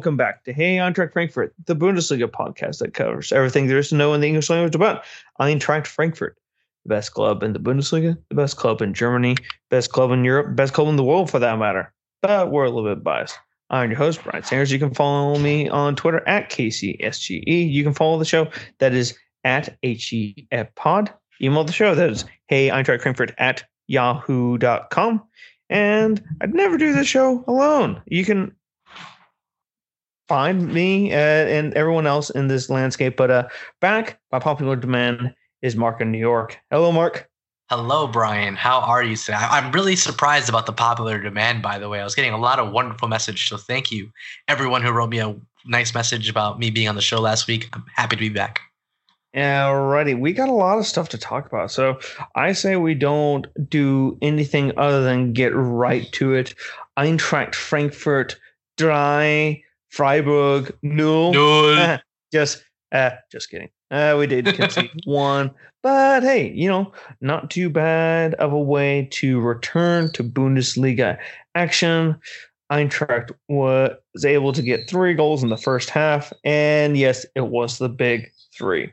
welcome back to Hey Eintracht Frankfurt, the Bundesliga podcast that covers everything there is to know in the English language about Eintracht Frankfurt, the best club in the Bundesliga, the best club in Germany, best club in Europe, best club in the world for that matter. But we're a little bit biased. I'm your host, Brian Sanders. You can follow me on Twitter at KCSGE. You can follow the show that is at HEF Pod. Email the show that is Hey Eintracht Frankfurt at yahoo.com. And I'd never do this show alone. You can find me uh, and everyone else in this landscape. But uh, back by popular demand is Mark in New York. Hello, Mark. Hello, Brian. How are you today? I'm really surprised about the popular demand, by the way. I was getting a lot of wonderful messages. So thank you, everyone who wrote me a nice message about me being on the show last week. I'm happy to be back. Alrighty, we got a lot of stuff to talk about. So I say we don't do anything other than get right to it. Eintracht Frankfurt, dry Freiburg, null. Just, uh, just kidding. Uh, we did concede one, but hey, you know, not too bad of a way to return to Bundesliga action. Eintracht was able to get three goals in the first half, and yes, it was the big three.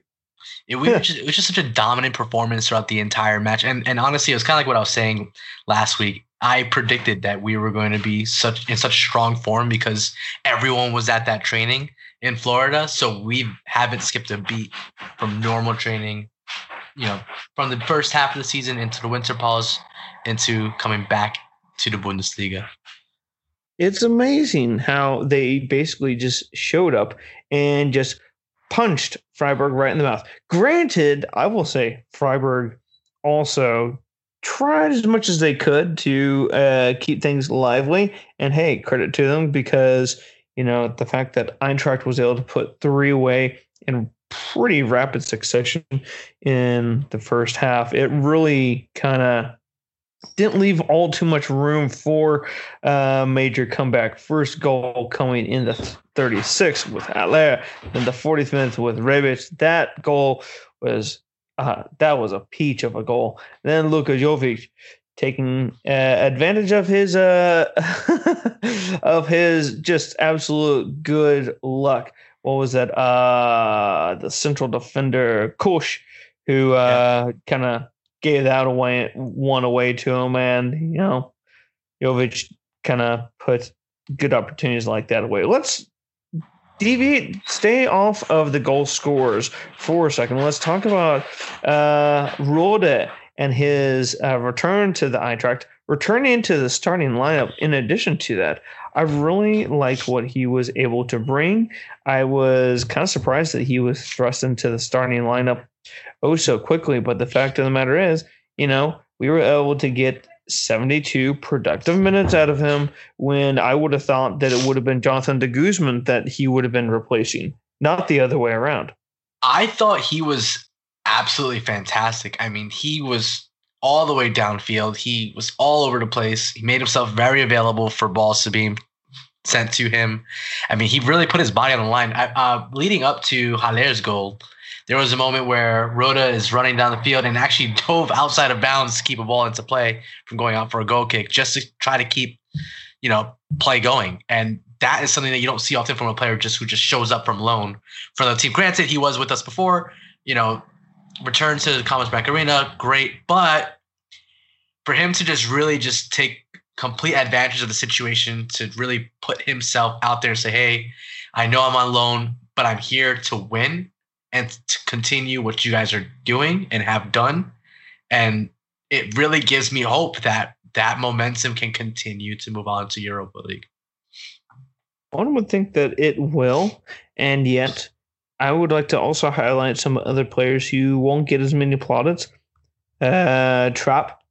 It was, just, it was just such a dominant performance throughout the entire match, and and honestly, it was kind of like what I was saying last week. I predicted that we were going to be such in such strong form because everyone was at that training in Florida. So we haven't skipped a beat from normal training, you know, from the first half of the season into the winter pause into coming back to the Bundesliga. It's amazing how they basically just showed up and just punched Freiburg right in the mouth. Granted, I will say Freiburg also tried as much as they could to uh, keep things lively. And hey, credit to them because you know the fact that Eintracht was able to put three away in pretty rapid succession in the first half, it really kind of didn't leave all too much room for a uh, major comeback. First goal coming in the 36th with Haller, then the 40th minute with Rebic. That goal was uh, that was a peach of a goal. then Luka Jovic taking uh, advantage of his uh, of his just absolute good luck. What was that? Uh, the central defender Koch, who uh, yeah. kind of gave that away one away to him, and you know, Jovic kind of put good opportunities like that away. Let's deviate, stay off of the goal scorers for a second. Let's talk about uh, Rode and his uh, return to the Eintracht, returning to the starting lineup. In addition to that, I really liked what he was able to bring. I was kind of surprised that he was thrust into the starting lineup oh so quickly. But the fact of the matter is, you know, we were able to get 72 productive minutes out of him when I would have thought that it would have been Jonathan de Guzman that he would have been replacing, not the other way around. I thought he was absolutely fantastic. I mean, he was all the way downfield. He was all over the place. He made himself very available for balls to be sent to him. I mean, he really put his body on the line. Uh, leading up to Haller's goal, there was a moment where Rode is running down the field and actually dove outside of bounds to keep a ball into play from going out for a goal kick, just to try to keep, you know, play going. And that is something that you don't see often from a player just who just shows up from loan for the team. Granted, he was with us before, you know, returned to Commerzbank Arena, great, but for him to just really just take complete advantage of the situation to really put himself out there and say, "Hey, I know I'm on loan, but I'm here to win." And to continue what you guys are doing and have done. And it really gives me hope that that momentum can continue to move on to Europa League. One would think that it will, and yet I would like to also highlight some other players who won't get as many plaudits. Uh, Trapp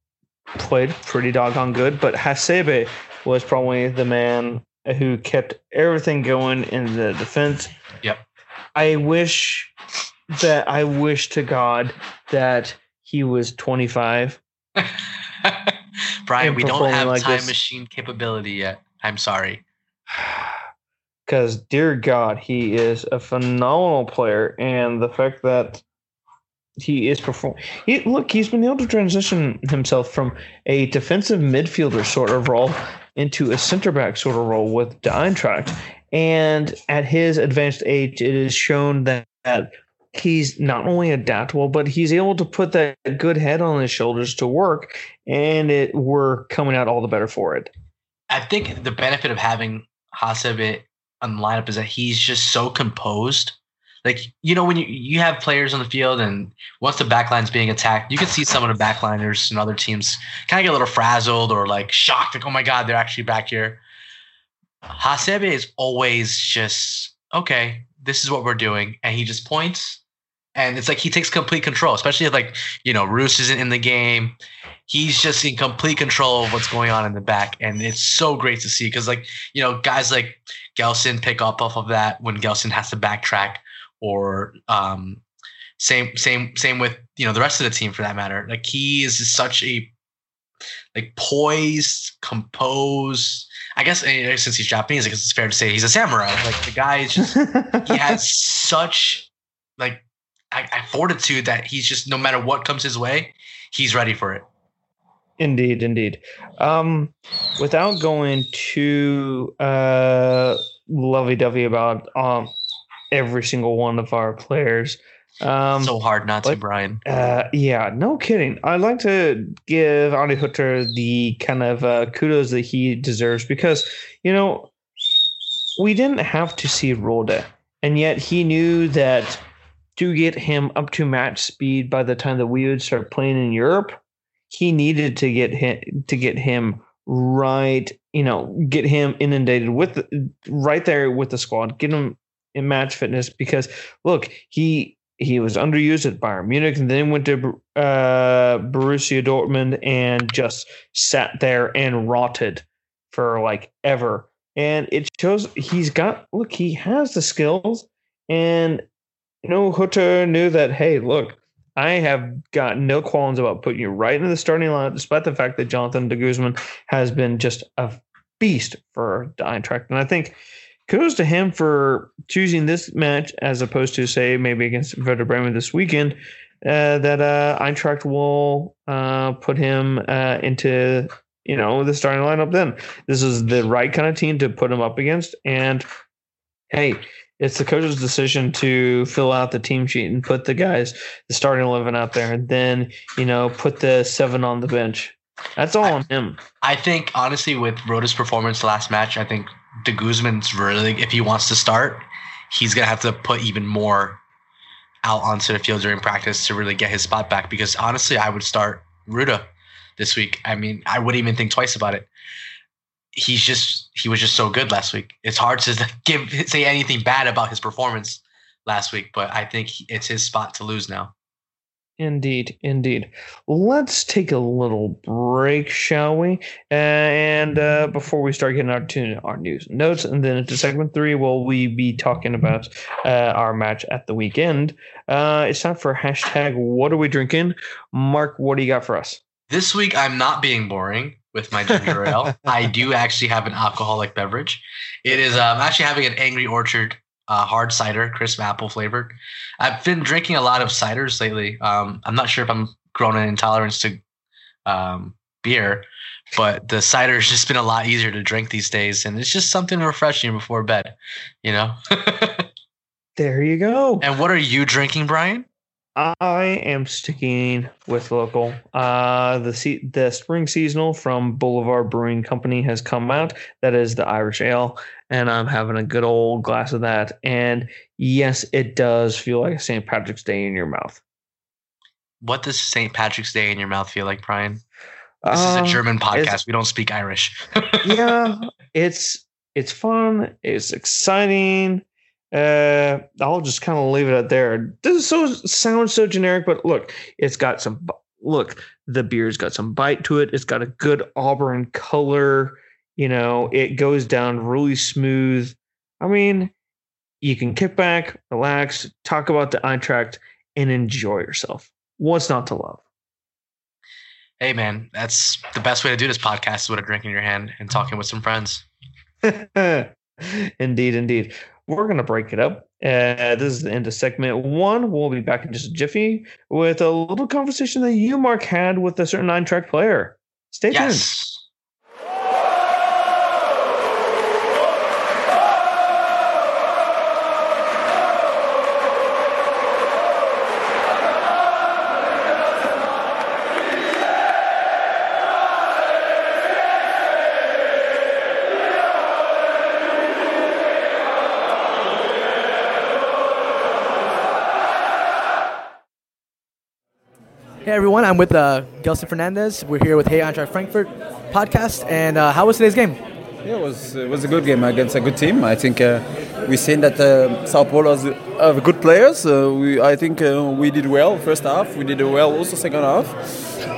played pretty doggone good, but Hasebe was probably the man who kept everything going in the defense. Yep. I wish that I wish to God that he was 25. Brian, we don't have like time this. machine capability yet. I'm sorry. Because, dear God, he is a phenomenal player. And the fact that he is performing. He, look, he's been able to transition himself from a defensive midfielder sort of role into a center back sort of role with the Eintracht. And at his advanced age, it is shown that, he's not only adaptable, but he's able to put that good head on his shoulders to work, and it we're coming out all the better for it. I think the benefit of having Hasebe on the lineup is that he's just so composed. Like you know when you you have players on the field and once the backline's being attacked, you can see some of the backliners and other teams kind of get a little frazzled or like shocked, like oh my god, they're actually back here. Hasebe is always just okay. This is what we're doing, and he just points, and it's like he takes complete control. Especially if like you know Roos isn't in the game, he's just in complete control of what's going on in the back, and it's so great to see because like you know guys like Gelson pick up off of that when Gelson has to backtrack, or um, same same same with you know the rest of the team for that matter. Like he is such a like poised, composed. I guess since he's Japanese, I guess it's fair to say he's a samurai. Like the guy is just he has such like fortitude that he's just no matter what comes his way, he's ready for it. Indeed, indeed. Um, without going too uh, lovey-dovey about um, every single one of our players, um, so hard not but, to, Brian. uh, yeah, no kidding. I'd like to give Adi Hutter the kind of uh, kudos that he deserves because, you know, we didn't have to see Rode, and yet he knew that to get him up to match speed by the time that we would start playing in Europe, he needed to get him to get him right, you know, get him inundated with right there with the squad, get him in match fitness because look, he he was underused at Bayern Munich and then went to uh, Borussia Dortmund and just sat there and rotted for like ever. And it shows he's got look, he has the skills, and you know Hutter knew that. Hey, look, I have got no qualms about putting you right in the starting line, despite the fact that Jonathan de Guzman has been just a beast for Eintracht. And I think kudos to him for choosing this match as opposed to say maybe against Werder Bremen this weekend. Uh, that uh, Eintracht will uh, put him uh, into you know the starting lineup. Then this is the right kind of team to put him up against. And hey, it's the coach's decision to fill out the team sheet and put the guys the starting eleven out there, and then you know put the seven on the bench. That's all I, on him. I think honestly, with Rode's performance last match, I think de Guzman's really, if he wants to start, he's gonna have to put even more out onto the field during practice to really get his spot back. Because honestly, I would start Rode this week. I mean, I wouldn't even think twice about it. He's just he was just so good last week. It's hard to give say anything bad about his performance last week, but I think it's his spot to lose now. Indeed, indeed. Let's take a little break, shall we? Uh, and uh, before we start getting our to our news and notes, and then into segment three, will we be talking about uh, our match at the weekend? Uh, it's time for hashtag What are we drinking? Mark, what do you got for us? This week, I'm not being boring with my ginger ale. I do actually have an alcoholic beverage. It is. I'm um, actually having an Angry Orchard uh, hard cider, crisp apple flavored. I've been drinking a lot of ciders lately. Um, I'm not sure if I'm growing an intolerance to um, beer, but the cider has just been a lot easier to drink these days, and it's just something refreshing before bed, you know. there you go. And what are you drinking, Brian? I am sticking with local. Uh, the se- the spring seasonal from Boulevard Brewing Company has come out. That is the Irish Ale, and I'm having a good old glass of that. And yes, it does feel like St. Patrick's Day in your mouth. What does St. Patrick's Day in your mouth feel like, Brian? This um, is a German podcast. We don't speak Irish. yeah, it's it's fun. It's exciting. Uh, I'll just kind of leave it at there. This so sounds so generic, but look, it's got some look. The beer's got some bite to it. It's got a good auburn color. You know, it goes down really smooth. I mean, you can kick back, relax, talk about the Eintracht, and enjoy yourself. What's not to love? Hey, man, that's the best way to do this podcast is with a drink in your hand and talking with some friends. indeed, indeed. We're going to break it up. Uh, this is the end of segment one. We'll be back in just a jiffy with a little conversation that you, Mark, had with a certain Eintracht player. Stay yes. tuned. I'm with uh, Gelson Fernandes. We're here with Hey Eintracht Frankfurt podcast. And uh, how was today's game? Yeah, it was it was a good game against a good team. I think uh, we've seen that uh, Sao Paulo has have good players. Uh, we, I think uh, we did well first half. We did well also second half.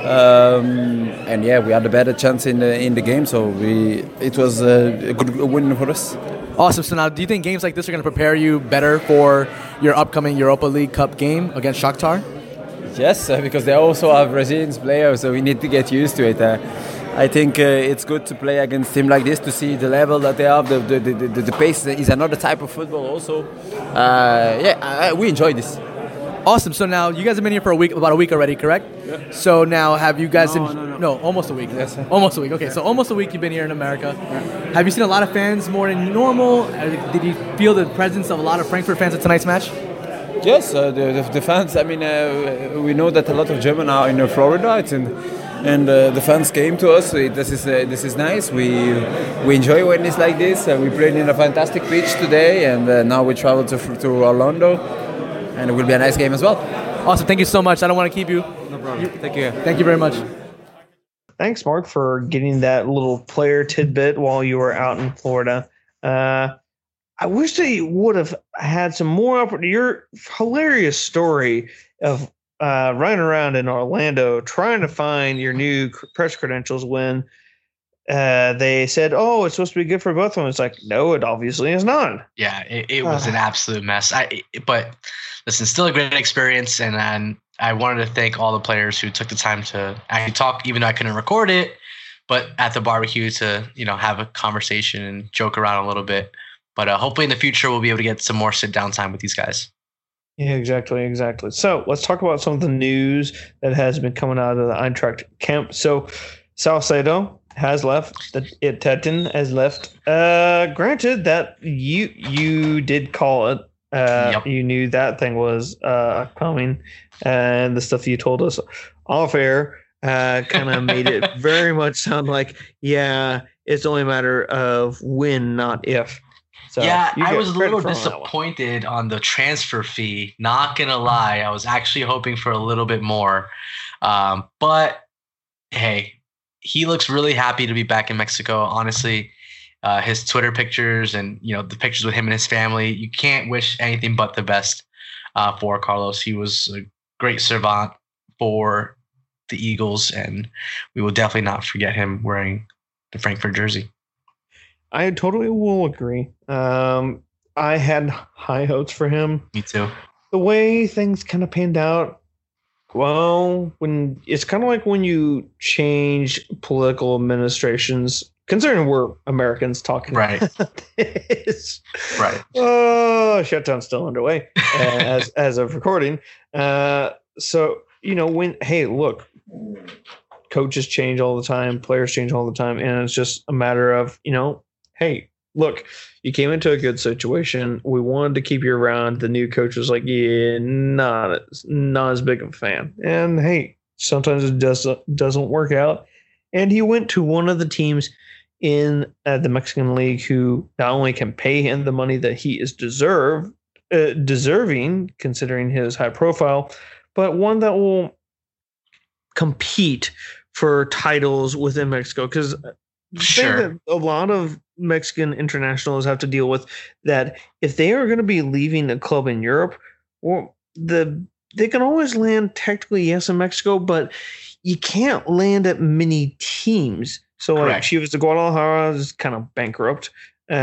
Um, and yeah, we had a better chance in the in the game. So we it was a good win for us. Awesome. So now, do you think games like this are going to prepare you better for your upcoming Europa League Cup game against Shakhtar? Yes, because they also have Brazilian players, so we need to get used to it. Uh, I think uh, it's good to play against team like this to see the level that they have. The, the, the, the, the pace is another type of football also. Uh, yeah, I, we enjoy this. Awesome. So now you guys have been here for a week, about a week already, correct? Yeah. So now have you guys? No, en- no, no. almost a week. Yes. almost a week. Okay, so almost a week you've been here in America. Have you seen a lot of fans more than normal? Uh, Did you feel the presence of a lot of Frankfurt fans at tonight's match? Yes, uh, the, the, the fans. I mean, uh, we know that a lot of German are in uh, Florida, it's in, and uh, the fans came to us. Uh, This is uh, this is nice. We we enjoy when it's like this. Uh, we played in a fantastic pitch today, and uh, now we travel to to Orlando, and it will be a nice game as well. Awesome. Thank you so much. I don't want to keep you. No problem. Thank you. Thank you very much. Thanks, Mark, for getting that little player tidbit while you were out in Florida. Uh, I wish they would have had some more. Your hilarious story of uh, running around in Orlando trying to find your new press credentials when uh, they said, "Oh, it's supposed to be good for both of them." It's like, no, it obviously is not. Yeah, it, it was an absolute mess. I but listen, still a great experience, and and I wanted to thank all the players who took the time to actually talk, even though I couldn't record it, but at the barbecue to you know have a conversation and joke around a little bit. But uh, hopefully in the future we'll be able to get some more sit down time with these guys. Yeah, exactly, exactly. So let's talk about some of the news that has been coming out of the Eintracht camp. So Salcedo has left. The it Tetten has left. Uh, granted that you you did call it. Uh, Yep. you knew that thing was uh coming, and the stuff you told us off air uh kind of made it very much sound like yeah, it's only a matter of when, not if. So yeah, I was a little for that one. disappointed on the transfer fee. Not gonna lie, I was actually hoping for a little bit more. Um, but hey, he looks really happy to be back in Mexico. Honestly, uh, his Twitter pictures and you know the pictures with him and his family, you can't wish anything but the best uh, for Carlos. He was a great servant for the Eagles, and we will definitely not forget him wearing the Frankfurt jersey. I totally will agree. Um, I had high hopes for him. Me too. The way things kind of panned out, well, when it's kind of like when you change political administrations, considering we're Americans talking Right. about this. Right. Oh, shutdown's still underway as as of recording. Uh, so you know when hey, look, coaches change all the time, players change all the time, and it's just a matter of you know, hey, look, you came into a good situation. We wanted to keep you around. The new coach was like, yeah, not not as big of a fan, and hey, sometimes it does doesn't work out. And he went to one of the teams in uh, the Mexican league who not only can pay him the money that he is deserve uh, deserving considering his high profile, but one that will compete for titles within Mexico because Sure. a lot of Mexican internationals have to deal with that if they are going to be leaving a club in Europe, well, the they can always land technically yes in Mexico, but you can't land at many teams. So like Correct. Chivas de Guadalajara is kind of bankrupt. Uh,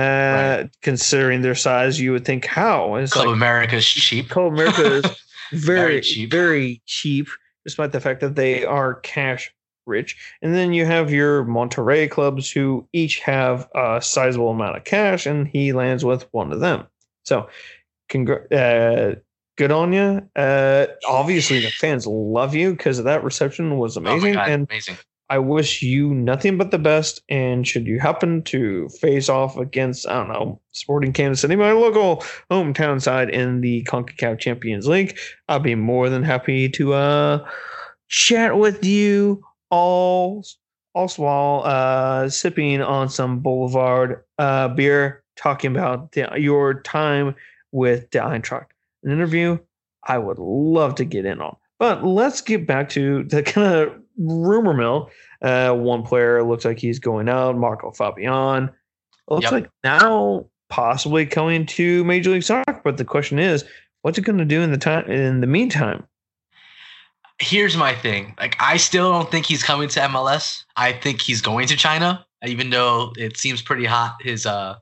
Right. considering their size, you would think how it's Club like America's cheap. Club America is very, Very very cheap. cheap. despite the fact that they are cash rich. And then you have your Monterrey clubs who each have a sizable amount of cash, and he lands with one of them. So, congr- uh, good on you. Uh, obviously, the fans love you because that reception was Oh amazing. God, and amazing. I wish you nothing but the best. And should you happen to face off against, I don't know, Sporting Kansas City, my local hometown side in the CONCACAF Champions League, I'll be more than happy to uh, chat with you all, all while uh, sipping on some Boulevard uh, beer, talking about the, your time with the Eintracht. An interview I would love to get in on. But let's get back to the kind of rumor mill. Uh, one player looks like he's going out, Marco Fabian. Looks Yep. like now possibly coming to Major League Soccer. But the question is, what's it going to do in the time in the meantime? Here's my thing. Like, I still don't think he's coming to MLS. I think he's going to China, even though it seems pretty hot. His uh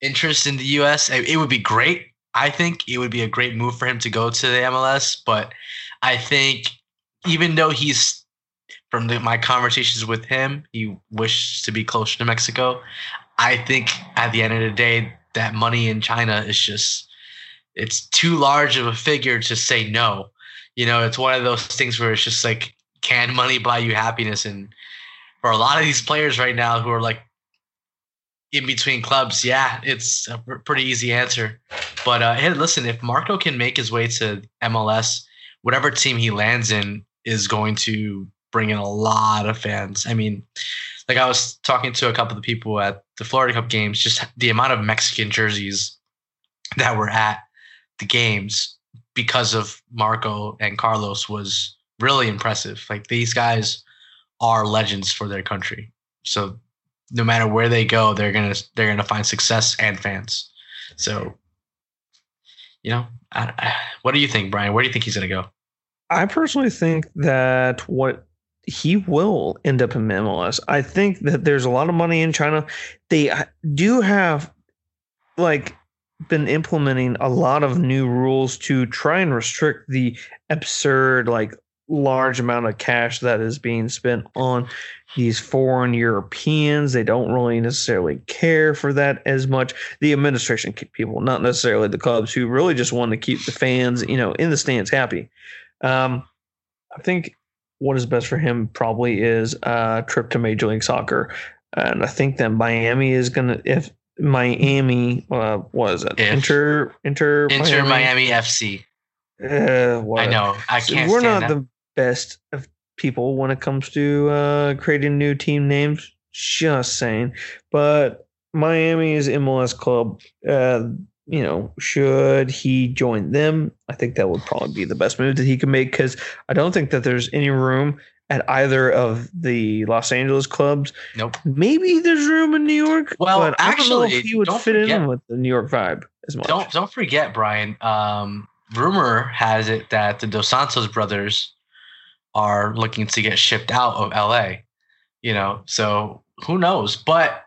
interest in the U.S. It, it would be great. I think it would be a great move for him to go to the MLS. But I think even though he's from the, my conversations with him, he wishes to be closer to Mexico. I think at the end of the day, that money in China is just it's too large of a figure to say no. You know, it's one of those things where it's just like, can money buy you happiness? And for a lot of these players right now who are like in between clubs, yeah, it's a pretty easy answer. But uh, hey, listen, if Marco can make his way to MLS, whatever team he lands in is going to bring in a lot of fans. I mean, like I was talking to a couple of people at the Florida Cup games, just the amount of Mexican jerseys that were at the games because of Marco and Carlos was really impressive. Like these guys are legends for their country. So no matter where they go, they're gonna they're gonna find success and fans. So you know, I, I, what do you think, Brian? Where do you think he's gonna go? I personally think that what he will end up in MLS. I think that there's a lot of money in China. They uh, do have like been implementing a lot of new rules to try and restrict the absurd like large amount of cash that is being spent on these foreign Europeans. They don't really necessarily care for that as much. The administration people, not necessarily the clubs, who really just want to keep the fans, you know, in the stands happy. Um, I think what is best for him probably is a trip to Major League Soccer, and I think that Miami is gonna if Miami uh, was it If. Inter Inter Inter Miami FC. Uh, I know. I can't we're stand not that. the best of people when it comes to uh, creating new team names. Just saying, but Miami's MLS club, uh, you know, should he join them? I think that would probably be the best move that he could make because I don't think that there's any room at either of the Los Angeles clubs. Nope. Maybe there's room in New York. Well, but I don't know if actually, he would fit forget- in with the New York vibe as much. Don't don't forget, Brian. Um, rumor has it that the Dos Santos brothers are looking to get shipped out of LA. You know, so who knows? But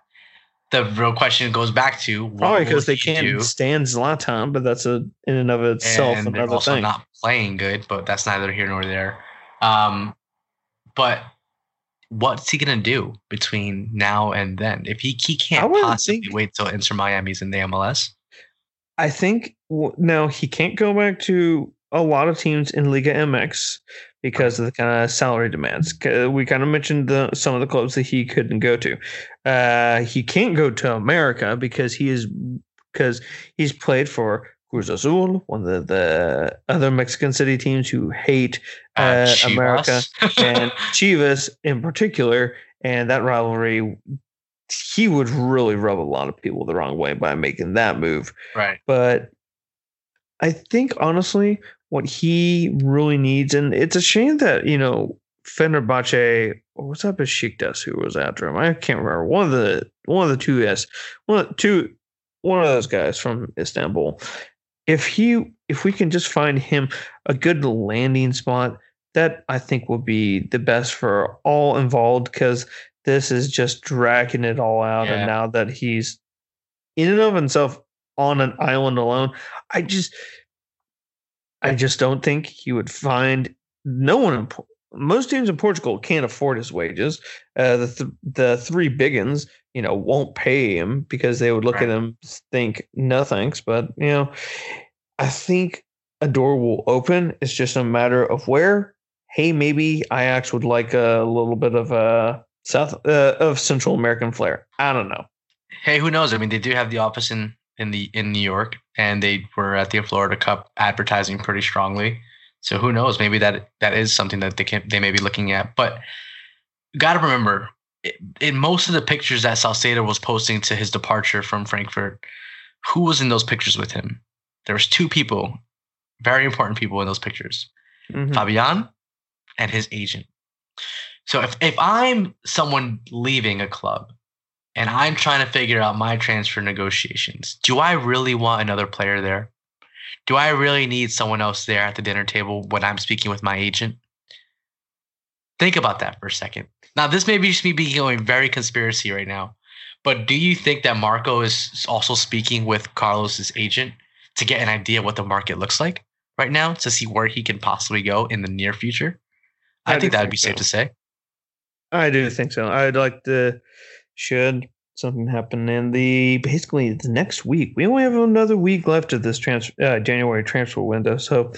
the real question goes back to Probably because they can't do? stand Zlatan, but that's a in and of itself and another also thing. not playing good, but that's neither here nor there. Um, but what's he gonna do between now and then? If he he can't possibly think- wait till Inter Miami's in the MLS. I think now he can't go back to a lot of teams in Liga MX because of the kind of salary demands. We kind of mentioned the, some of the clubs that he couldn't go to. Uh, he can't go to America because he is because he's played for Cruz Azul, one of the, the other Mexican city teams who hate uh, Chivas. America and Chivas in particular, and that rivalry. He would really rub a lot of people the wrong way by making that move right. but I think honestly, what he really needs, and it's a shame that you know Fenerbahce or what's up Besiktas who was after him. I can't remember one of the one of the two S one of the two one of those guys from Istanbul. If he if we can just find him a good landing spot, that I think will be the best for all involved because this is just dragging it all out. Yeah. And now that he's in and of himself on an island alone, I just I just don't think he would find no one in most teams in Portugal can't afford his wages. Uh, the th- the three biggins, you know, won't pay him because they would look Right. at him think no thanks. But you know, I think a door will open. It's just a matter of where. Hey, maybe Ajax would like a little bit of a South uh, of Central American flair. I don't know. Hey, who knows? I mean, they do have the office in in the in New York, and they were at the Florida Cup advertising pretty strongly. So who knows? Maybe that that is something that they can they may be looking at. But got to remember, in most of the pictures that Salcedo was posting to his departure from Frankfurt, who was in those pictures with him? There was two people, very important people in those pictures. Mhm. Fabian and his agent. So if, if I'm someone leaving a club and I'm trying to figure out my transfer negotiations, do I really want another player there? Do I really need someone else there at the dinner table when I'm speaking with my agent? Think about that for a second. Now, this may be just me being going very conspiracy right now, but do you think that Marco is also speaking with Carlos's agent to get an idea what the market looks like right now to see where he can possibly go in the near future? I, I think that would be safe to say. I do think so. I'd like to should something happen in the basically the next week. We only have another week left of this transfer uh, January transfer window, so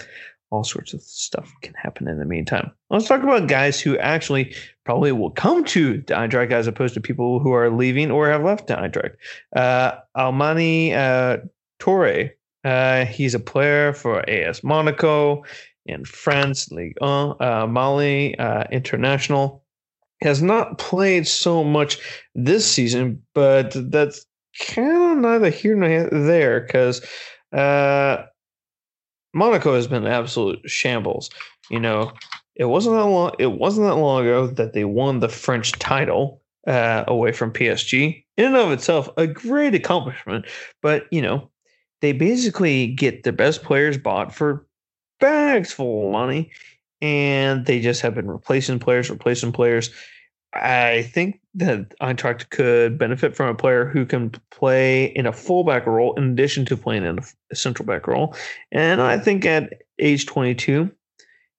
all sorts of stuff can happen in the meantime. Let's talk about guys who actually probably will come to the as opposed to people who are leaving or have left the. Uh, Almamy uh, Touré, uh, he's a player for AS Monaco in France, Ligue 1, uh, Mali uh, International has not played so much this season, but that's kind of neither here nor there because uh, Monaco has been absolute shambles. You know, it wasn't that long. It wasn't that long ago that they won the French title uh, away from PSG. In and of itself, a great accomplishment. But you know, they basically get their best players bought for bags full of money, and they just have been replacing players, replacing players. I think that Eintracht could benefit from a player who can play in a fullback role in addition to playing in a central back role. And I think at age 22,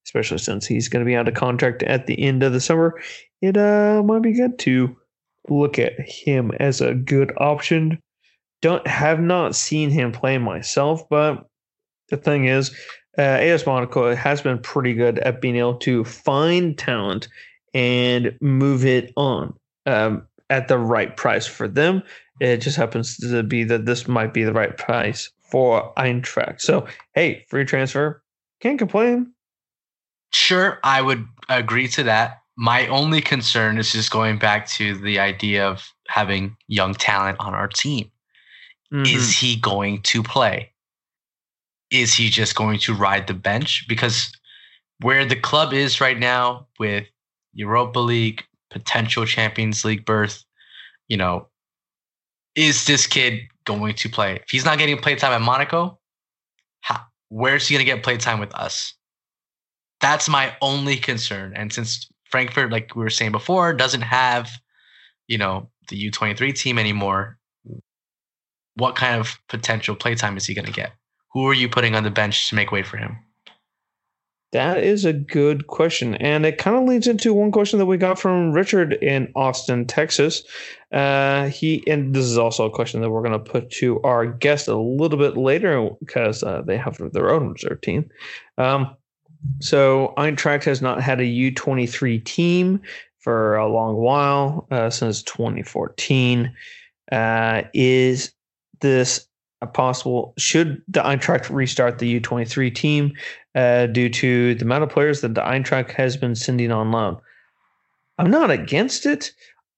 especially since he's going to be out of contract at the end of the summer, it uh, might be good to look at him as a good option. Don't have not seen him play myself, but the thing is, uh, AS Monaco has been pretty good at being able to find talent and move it on um, at the right price for them. It just happens to be that this might be the right price for Eintracht. So, hey, free transfer, can't complain. Sure, I would agree to that. My only concern is just going back to the idea of having young talent on our team. Mhm. Is he going to play? Is he just going to ride the bench? Because where the club is right now with Europa League, potential Champions League berth, you know, is this kid going to play? If he's not getting playtime at Monaco, how, where's he going to get playtime with us? That's my only concern. And since Frankfurt, like we were saying before, doesn't have, you know, the U23 team anymore, what kind of potential playtime is he going to get? Who are you putting on the bench to make way for him? That is a good question. And it kind of leads into one question that we got from Richard in Austin, Texas. Uh, he and this is also a question that we're going to put to our guest a little bit later because uh, they have their own reserve team. Um, so Eintracht has not had a U23 team for a long while uh, since 2014. Uh, is this a possible? Should the Eintracht restart the U23 team? Uh, due to the amount of players that the Eintracht has been sending on loan. I'm not against it.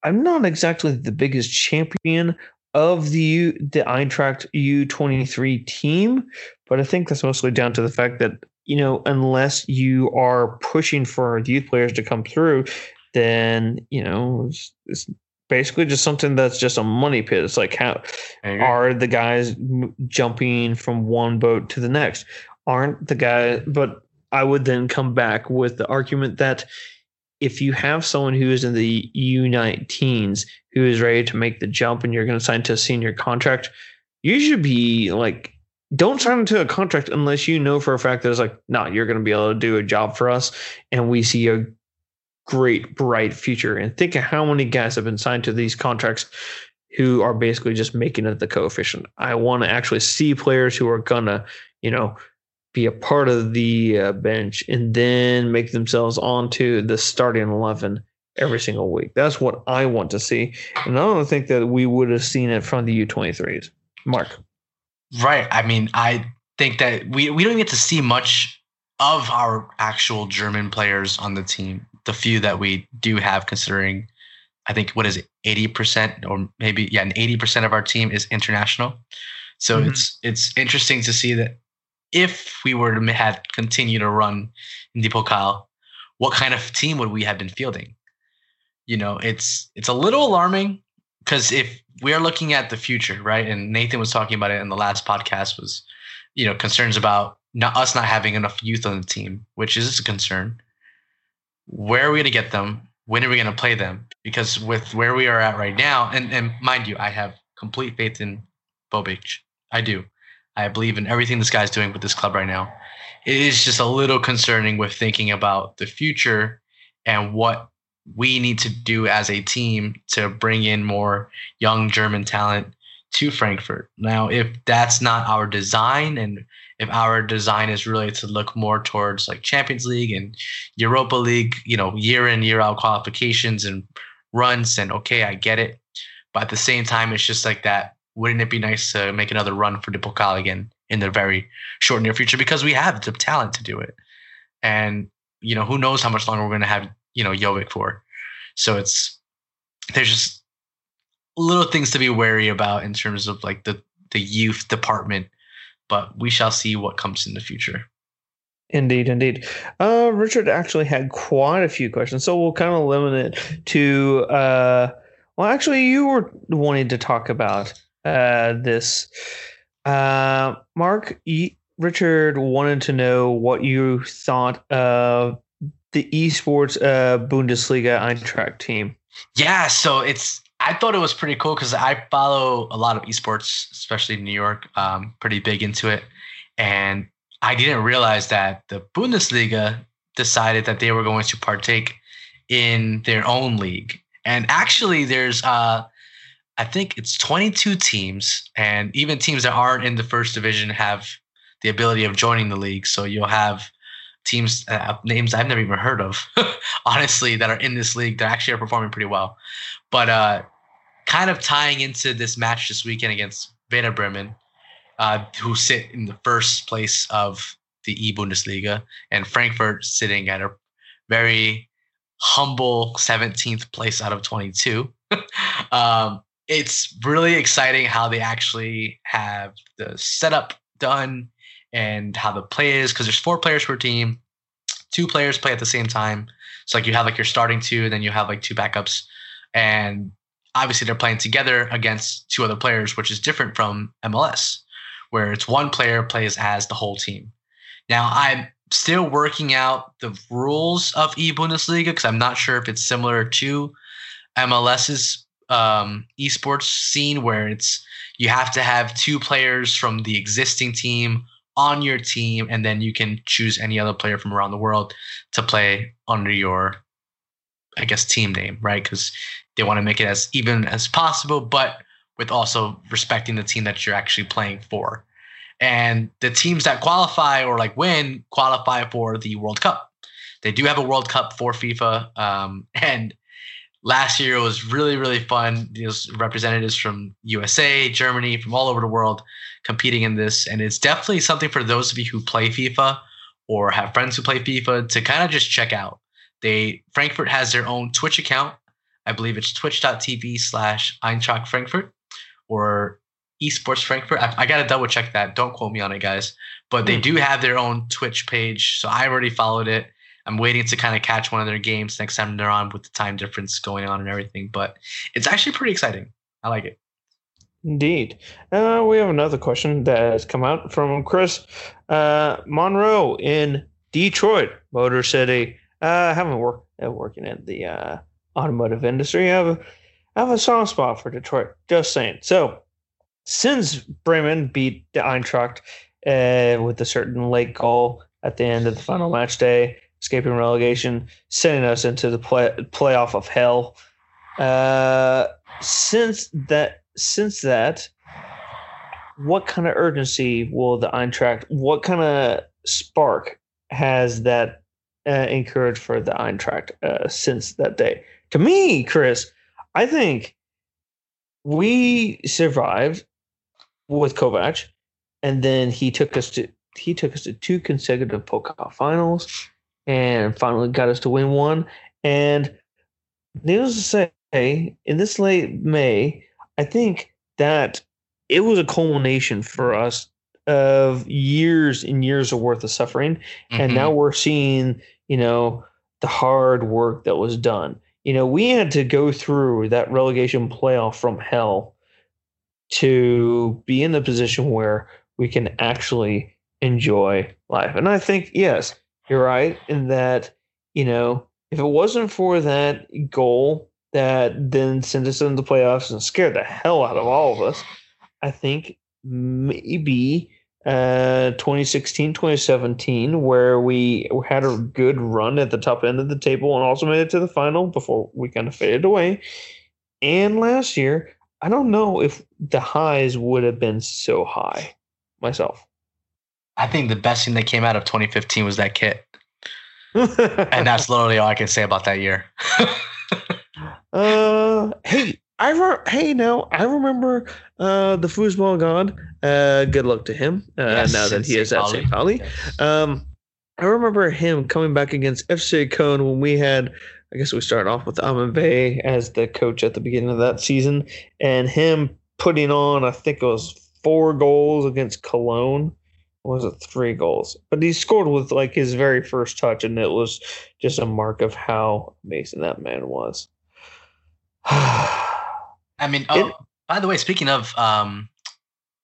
I'm not exactly the biggest champion of the U, the Eintracht U23 team, but I think that's mostly down to the fact that you know unless you are pushing for youth players to come through, then you know it's, it's basically just something that's just a money pit. It's like how are the guys jumping from one boat to the next? Aren't the guy, But I would then come back with the argument that if you have someone who is in the U19s who is ready to make the jump and you're going to sign to a senior contract, you should be like, don't sign into a contract unless you know for a fact that it's like, no, you're going to be able to do a job for us and we see a great, bright future. And think of how many guys have been signed to these contracts who are basically just making it the coefficient. I want to actually see players who are gonna, you know, be a part of the uh, bench and then make themselves onto the starting eleven every single week. That's what I want to see, and I don't think that we would have seen it from the U23s. Mark, Right. I mean, I think that we, we don't get to see much of our actual German players on the team. The few that we do have, considering, I think, what is it, 80% or maybe, yeah, an 80% of our team is international. So Mhm. it's it's interesting to see that if we were to have continued to run in the Pokal, what kind of team would we have been fielding? You know, it's it's a little alarming because if we are looking at the future, right? And Nathan was talking about it in the last podcast was, you know, concerns about not us not having enough youth on the team, which is a concern. Where are we going to get them? When are we going to play them? Because with where we are at right now, and, and mind you, I have complete faith in Bobic. I do. I believe in everything this guy's doing with this club right now. It is just a little concerning with thinking about the future and what we need to do as a team to bring in more young German talent to Frankfurt. Now, if that's not our design and if our design is really to look more towards like Champions League and Europa League, you know, year in, year out qualifications and runs, and okay, I get it. But at the same time, it's just like that. Wouldn't it be nice to make another run for the Pokal again in the very short near future? Because we have the talent to do it. And, you know, who knows how much longer we're going to have you know Jovic for. So it's there's just little things to be wary about in terms of like the the youth department, but we shall see what comes in the future. Indeed, indeed. Uh, Richard actually had quite a few questions, so we'll kind of limit it to. Uh, well, actually, you were wanting to talk about uh, this. Uh, Mark, Richard wanted to know what you thought of the esports uh, Bundesliga Eintracht team? Yeah, so it's I thought it was pretty cool because I follow a lot of esports, especially in New York. Um, pretty big into it, and I didn't realize that the Bundesliga decided that they were going to partake in their own league. And actually, there's uh, I think it's 22 teams, and even teams that aren't in the first division have the ability of joining the league. So you'll have teams uh, names I've never even heard of, honestly, that are in this league that actually are performing pretty well. But uh, kind of tying into this match this weekend against Werder Bremen, uh, who sit in the first place of the E Bundesliga, and Frankfurt sitting at a very humble 17th place out of 22. um, it's really exciting how they actually have the setup done and how the play is because there's four players per team, two players play at the same time. So like you have like your starting two, and then you have like two backups, and obviously they're playing together against two other players, which is different from MLS, where it's one player plays as the whole team. Now I'm still working out the rules of e Bundesliga because I'm not sure if it's similar to MLS's um, esports scene where it's you have to have two players from the existing team on your team, and then you can choose any other player from around the world to play under your, I guess, team name, right? Because they want to make it as even as possible, but with also respecting the team that you're actually playing for. And the teams that qualify or like win qualify for the World Cup. They do have a World Cup for FIFA, um, and last year was really really fun. There's representatives from USA, Germany, from all over the world competing in this, and it's definitely something for those of you who play FIFA or have friends who play FIFA to kind of just check out. They Frankfurt has their own Twitch account. I believe it's twitch.tv slash Eintracht Frankfurt or esports Frankfurt. I, I got to double check that. Don't quote me on it, guys. But they hmm. do have their own Twitch page. So I already followed it. I'm waiting to kind of catch one of their games next time they're on with the time difference going on and everything. But it's actually pretty exciting. I like it. Indeed. Uh, we have another question that has come out from Chris uh, Monroe in Detroit, Motor City. Uh, I haven't worked uh, working in the uh, automotive industry. I have, a, I have a soft spot for Detroit. Just saying. So, since Bremen beat the Eintracht uh, with a certain late goal at the end of the final match day, escaping relegation, sending us into the play, playoff of hell. Uh, since that, since that, what kind of urgency will the Eintracht? What kind of spark has that uh, encouraged for the Eintracht uh, since that day? To me, Chris, I think we survived with Kovac, and then he took us to he took us to two consecutive Pokal finals and finally got us to win one. And needless to say, in this late May, I think that it was a culmination for us of years and years of worth of suffering, and Mhm. now we're seeing, you know, the hard work that was done. You know, we had to go through that relegation playoff from hell to be in the position where we can actually enjoy life. And I think, yes, you're right in that, you know, if it wasn't for that goal that then sent us into the playoffs and scared the hell out of all of us, I think maybe uh 2016 2017 where we had a good run at the top end of the table and also made it to the final before we kind of faded away. And last year i don't know if the highs would have been so high myself I think the best thing that came out of 2015 was that kit, and that's literally all I can say about that year. uh hey i re- hey now i remember uh the foosball god uh good luck to him uh Yes, now that he is at St. pauli Um, I remember him coming back against FC Köln when we had, I guess we started off with Armin Veh as the coach at the beginning of that season, and him putting on, I think it was four goals against Cologne. Was it three goals? But he scored with like his very first touch, and it was just a mark of how amazing that man was. I mean, oh, by the way, speaking of, um,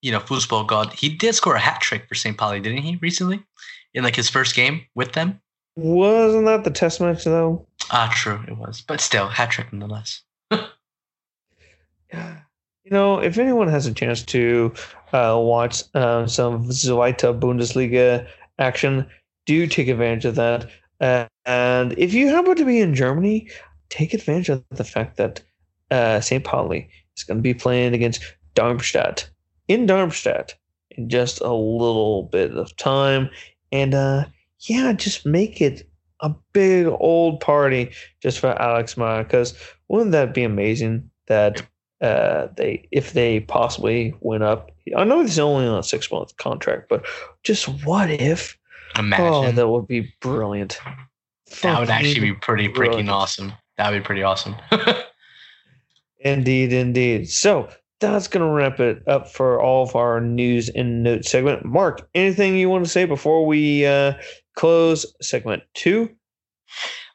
you know, football god, he did score a hat trick for St. Pauli, didn't he, recently? In like his first game with them? Wasn't that the test match though? Ah, true, it was. But still, hat trick nonetheless. You know, if anyone has a chance to uh, watch uh, some Zweite Bundesliga action, do take advantage of that. Uh, and if you happen to be in Germany, take advantage of the fact that uh, St. Pauli is going to be playing against Darmstadt in Darmstadt in just a little bit of time. And uh, yeah, just make it a big old party just for Alex Meier. Because wouldn't that be amazing that uh, they if they possibly went up? I know he's only on a six month contract, but just what if? Imagine. Oh, that would be brilliant. that would actually be pretty freaking awesome. That would be pretty awesome. Indeed, indeed. So that's going to wrap it up for all of our news and notes segment. Mark, anything you want to say before we uh, close segment two?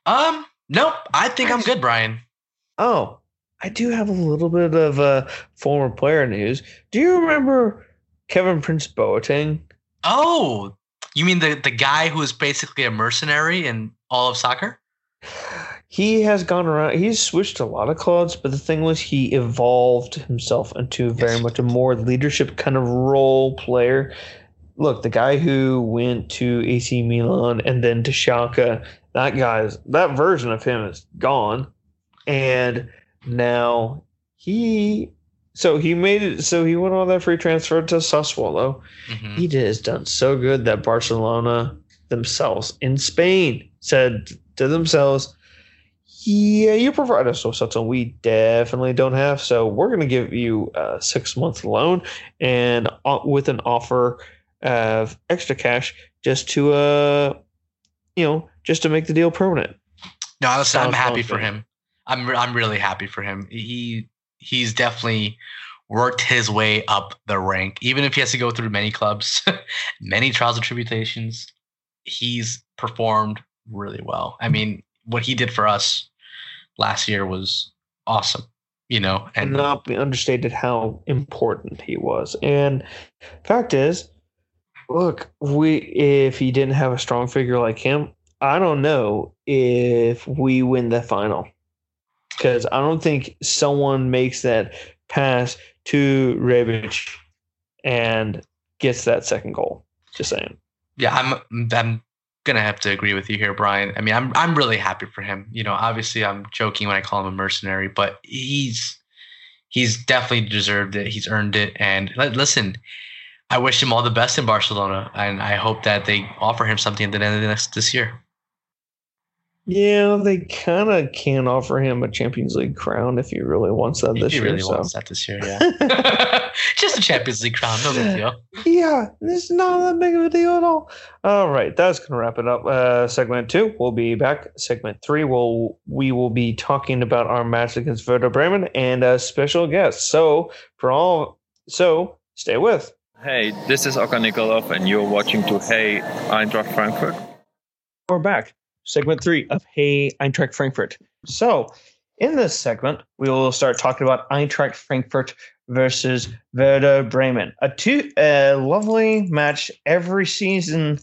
um, nope. I think I'm good, Brian. Oh, I do have a little bit of uh, former player news. Do you remember Kevin Prince Boateng? Oh, you mean the the guy who is basically a mercenary in all of soccer? He has gone around. He's switched a lot of clubs, but the thing was, he evolved himself into very Yes. much a more leadership kind of role player. Look, the guy who went to AC Milan and then to Schalke, that guy's that version of him is gone, and now he. So he made it. So he went on that free transfer to Sassuolo. Mhm. He has done so good that Barcelona themselves in Spain said to themselves, "Yeah, you provide us with something we definitely don't have, so we're going to give you a six month loan and uh, with an offer of extra cash just to uh, you know, just to make the deal permanent." No, listen, I'm happy for him. I'm re- I'm really happy for him. He he's definitely worked his way up the rank, even if he has to go through many clubs, many trials and tribulations. He's performed really well. I mean, what he did for us last year was awesome. You know, and not be understated how important he was. And fact is, look, we if he didn't have a strong figure like him, I don't know if we win the final. Because I don't think someone makes that pass to Rebic and gets that second goal. Just saying. yeah, I'm I'm gonna have to agree with you here, Brian. I mean, I'm I'm really happy for him. You know, obviously I'm joking when I call him a mercenary, but he's he's definitely deserved it. He's earned it. And listen, I wish him all the best in Barcelona, and I hope that they offer him something at the end of the next this year. Yeah, they kind of can offer him a Champions League crown if he really wants that this he year. really so. wants that this year, yeah. Just a Champions League crown, no big deal. Yeah, it's not that big of a deal at all. All right, that's gonna wrap it up. Uh, segment two, we'll be back. Segment three, we'll we will be talking about our match against Werder Bremen and a special guest. So for all, so stay with. Hey, this is Okan Nikolov, and you're watching to Hey Eintracht Frankfurt. We're back. Segment three of Hey Eintracht Frankfurt. So, in this segment, we will start talking about Eintracht Frankfurt versus Werder Bremen. A two a lovely match every season,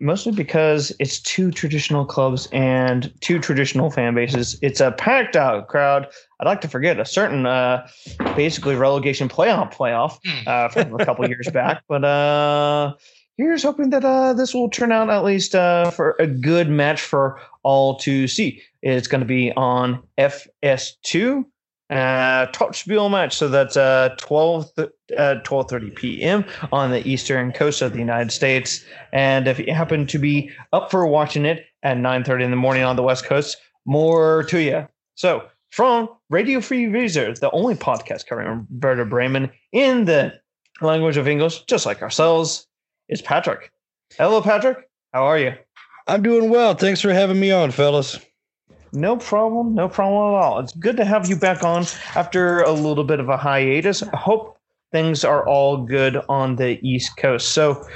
mostly because it's two traditional clubs and two traditional fan bases. It's a packed out crowd. I'd like to forget a certain, uh, basically relegation playoff playoff uh, from a couple years back, but uh, here's hoping that uh, this will turn out at least uh, for a good match for all to see. It's going to be on FS2 uh, Topspiel match. So that's uh, 12, uh, 12.30 p.m. on the eastern coast of the United States. And if you happen to be up for watching it at 9.30 in the morning on the West Coast, more to you. So from Radio Free Weser, the only podcast covering Werder Bremen in the language of English, just like ourselves, is Patrick. Hello, Patrick. How are you? I'm doing well. Thanks for having me on, fellas. No problem. No problem at all. It's good to have you back on after a little bit of a hiatus. I hope things are all good on the East Coast. So,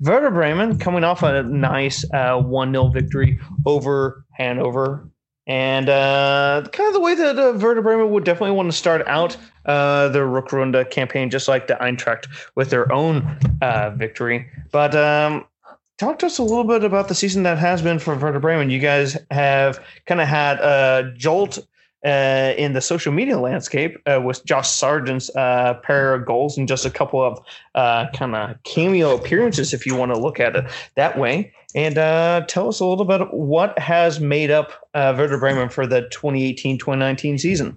Werder Bremen coming off a nice uh, 1 0 victory over Hanover. And uh, kind of the way that uh, would definitely want to start out uh, their campaign, just like the Eintracht with their own uh, victory. But um, talk to us a little bit about the season that has been for Werder Bremen. You guys have kind of had a jolt uh, in the social media landscape uh, with Josh Sargent's uh, pair of goals and just a couple of uh, kind of cameo appearances, if you want to look at it that way. And uh, tell us a little bit what has made up uh, Werder Bremen for the 2018 2019 season.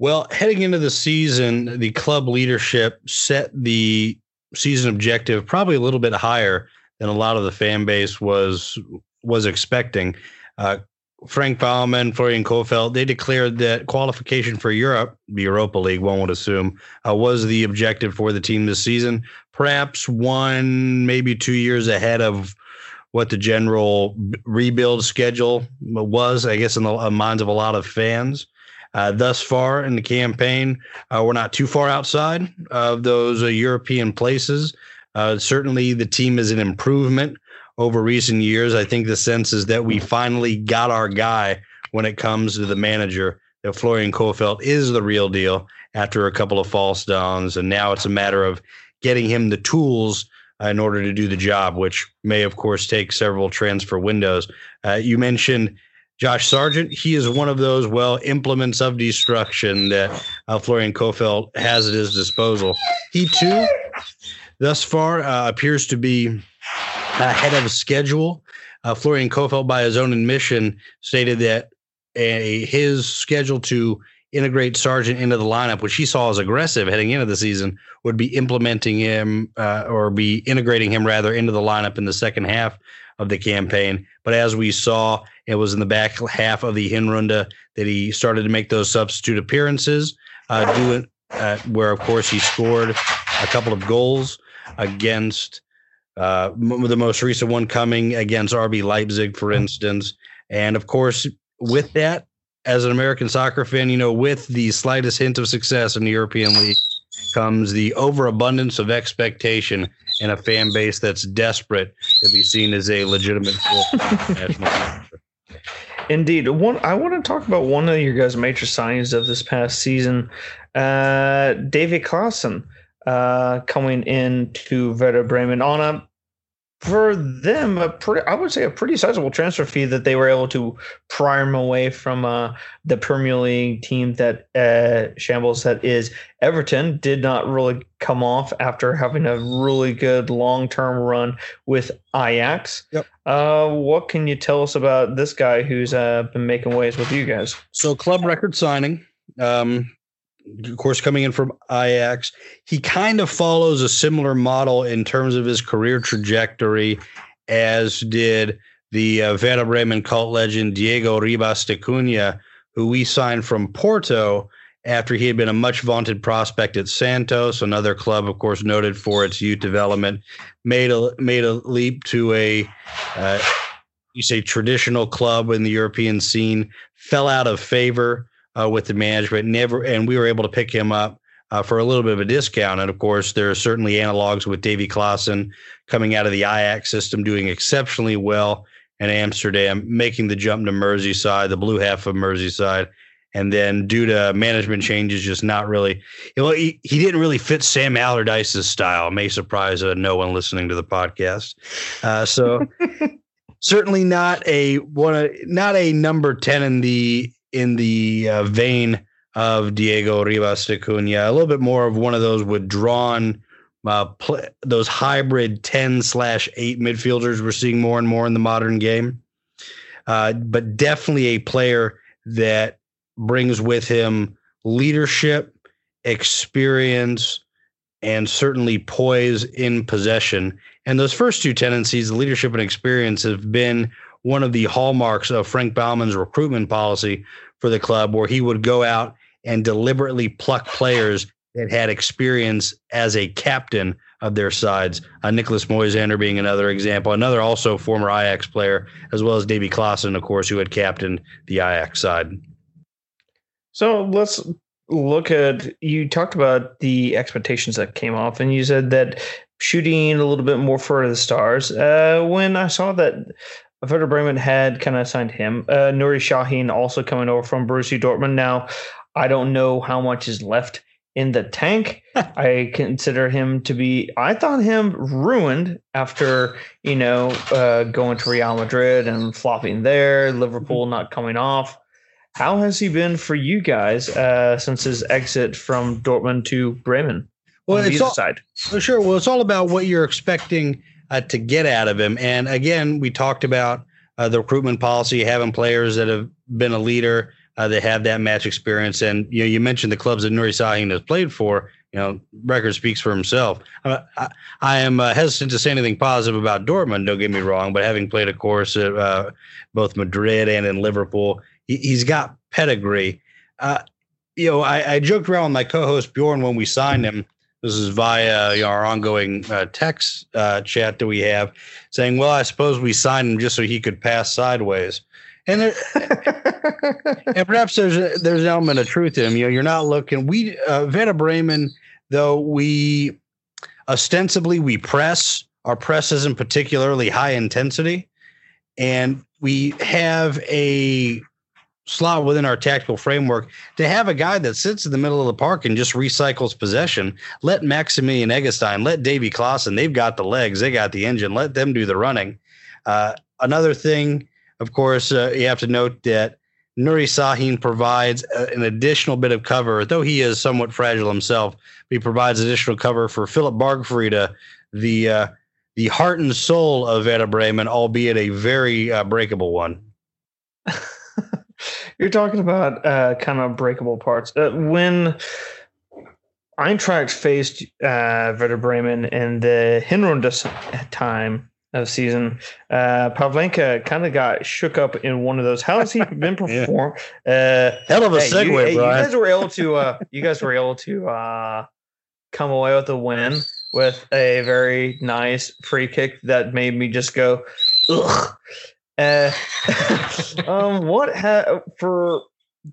Well, heading into the season, the club leadership set the season objective probably a little bit higher than a lot of the fan base was was expecting. Uh, Frank Baumann, Florian Kohfeldt, they declared that qualification for Europe, the Europa League, one would assume, uh, was the objective for the team this season. Perhaps one, maybe two years ahead of what the general rebuild schedule was, I guess, in the minds of a lot of fans. Uh, thus far in the campaign, uh, we're not too far outside of those uh, European places. Uh, certainly, the team is an improvement over recent years. I think the sense is that we finally got our guy when it comes to the manager. That Florian Kohfeldt is the real deal after a couple of false downs, and now it's a matter of getting him the tools uh, in order to do the job, which may, of course, take several transfer windows. Uh, you mentioned Josh Sargent. He is one of those well implements of destruction that uh, Florian Kohfeldt has at his disposal. He too thus far uh, appears to be ahead of schedule. Uh, Florian Kohfeldt, by his own admission, stated that a, his schedule to integrate Sargent into the lineup, which he saw as aggressive heading into the season, would be implementing him uh, or be integrating him rather into the lineup in the second half of the campaign. But as we saw, it was in the back half of the Hinrunde that he started to make those substitute appearances, uh, doing uh, where of course he scored a couple of goals against uh, the most recent one coming against RB Leipzig, for instance. And of course, with that, as an American soccer fan, you know, with the slightest hint of success in the European League comes the overabundance of expectation and a fan base that's desperate to be seen as a legitimate Indeed, one I want to talk about one of your guys' major signings of this past season, uh, David Klaassen uh, coming into Werder Bremen on a for them a pretty I would say a pretty sizable transfer fee that they were able to pry him away from uh, the Premier League team that uh, shambles that is Everton did not really come off after having a really good long term run with Ajax. Yep. Uh, what can you tell us about this guy who's uh, been making waves with you guys? So club record signing. Um, of course, coming in from Ajax, he kind of follows a similar model in terms of his career trajectory as did the uh, Bremen cult legend Diego Ribas de Cunha, who we signed from Porto after he had been a much vaunted prospect at Santos, another club, of course, noted for its youth development, made a made a leap to a uh, you say traditional club in the European scene, fell out of favor uh, with the management. Never, and we were able to pick him up uh, for a little bit of a discount. And of course, there are certainly analogs with Davy Klaassen coming out of the Ajax system, doing exceptionally well in Amsterdam, making the jump to Merseyside, the blue half of Merseyside. And then due to management changes, just not really, you know, he, he didn't really fit Sam Allardyce's style. May surprise uh, no one listening to the podcast. Uh, so certainly not a one, not a number ten in the in the uh, vein of Diego Ribas de Cunha. A little bit more of one of those withdrawn, uh, those hybrid ten slash eight midfielders we're seeing more and more in the modern game. Uh, but definitely a player that brings with him leadership, experience, and certainly poise in possession. And those first two tendencies, leadership and experience, have been one of the hallmarks of Frank Baumann's recruitment policy for the club, where he would go out and deliberately pluck players that had experience as a captain of their sides. Uh, Nicholas Moisander being another example, another also former Ajax player, as well as Davy Klaassen, of course, who had captained the Ajax side. So let's look at you talked about the expectations that came off, and you said that shooting a little bit more for the stars. Uh, when I saw that Werder Bremen had kind of signed him, uh, Nuri Sahin also coming over from Borussia Dortmund. Now, I don't know how much is left in the tank. I consider him to be. I thought him ruined after you know uh, going to Real Madrid and flopping there. Liverpool not coming off. How has he been for you guys uh, since his exit from Dortmund to Bremen? Well, it's all, side. sure. Well, it's all about what you're expecting uh, to get out of him. And again, we talked about uh, the recruitment policy, having players that have been a leader, uh, that have that match experience. And you know, you mentioned the clubs that Nuri Sahin has played for. You know, record speaks for himself. Uh, I, I am uh, hesitant to say anything positive about Dortmund. Don't get me wrong, but having played, of course, at uh, both Madrid and in Liverpool, he, has got pedigree. Uh, you know, I, I, joked around with my co-host Bjorn when we signed him. This is via you know, our ongoing uh, text uh, chat that we have, saying, "Well, I suppose we signed him just so he could pass sideways." And there, and perhaps there's a, there's an element of truth in him. You know, you're not looking. We uh, Werder Bremen, though we ostensibly we press. Our press isn't particularly high intensity, and we have a slot within our tactical framework to have a guy that sits in the middle of the park and just recycles possession. Let Maximilian Eggestein, let Davy Klaassen, they've got the legs, they got the engine, let them do the running. Uh, another thing, of course, uh, you have to note that Nuri Sahin provides a, an additional bit of cover, though he is somewhat fragile himself. He provides additional cover for Philipp Bargfrede, the uh, the heart and soul of Werder Bremen, albeit a very uh, breakable one. You're talking about uh, kind of breakable parts. Uh, when Eintracht faced uh, Werder Bremen in the Hinrunde time of season, uh, Pavlenka kind of got shook up in one of those. How has he been perform? uh, Hell of a hey, segue, you, Brian. You guys were able to. Uh, you guys were able to uh, come away with a win with a very nice free kick that made me just go, ugh. Uh, um, what ha- for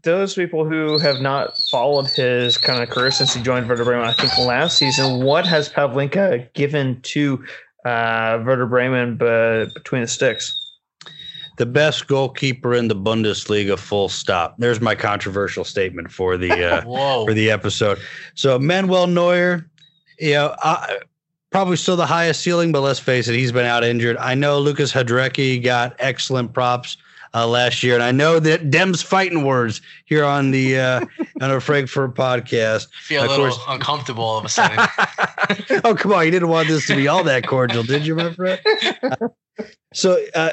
those people who have not followed his kind of career since he joined Werder Bremen, I think last season, what has Pavlenka given to uh, Werder Bremen b- between the sticks? The best goalkeeper in the Bundesliga, full stop. There's my controversial statement for the uh, for the episode. So Manuel Neuer, you know, I, probably still the highest ceiling, but let's face it, he's been out injured. I know Lukas Hradecky got excellent props uh, last year, and I know that Dem's fighting words here on the uh, on our Frankfurt podcast. feel a Of little course. uncomfortable all of a sudden. oh, come on. You didn't want this to be all that cordial, did you, my friend? so, uh,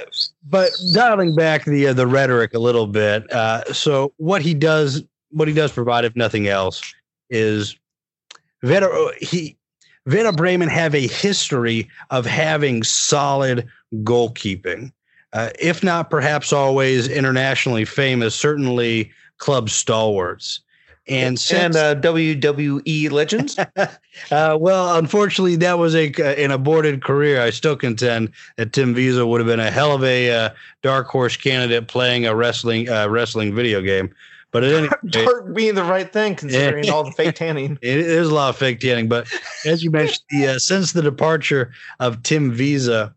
but dialing back the uh, the rhetoric a little bit. Uh, so, what he does, what he does provide, if nothing else, is Werder, he Werder Bremen have a history of having solid goalkeeping. Uh, if not perhaps always internationally famous, certainly club stalwarts. And since, And uh, WWE legends. uh, well, unfortunately, that was a an aborted career. I still contend that Tim Wiese would have been a hell of a uh, dark horse candidate playing a wrestling uh, wrestling video game. But at any Dark being the right thing considering all the fake tanning. it is a lot of fake tanning. But as you mentioned, the, uh, since the departure of Tim Wiese,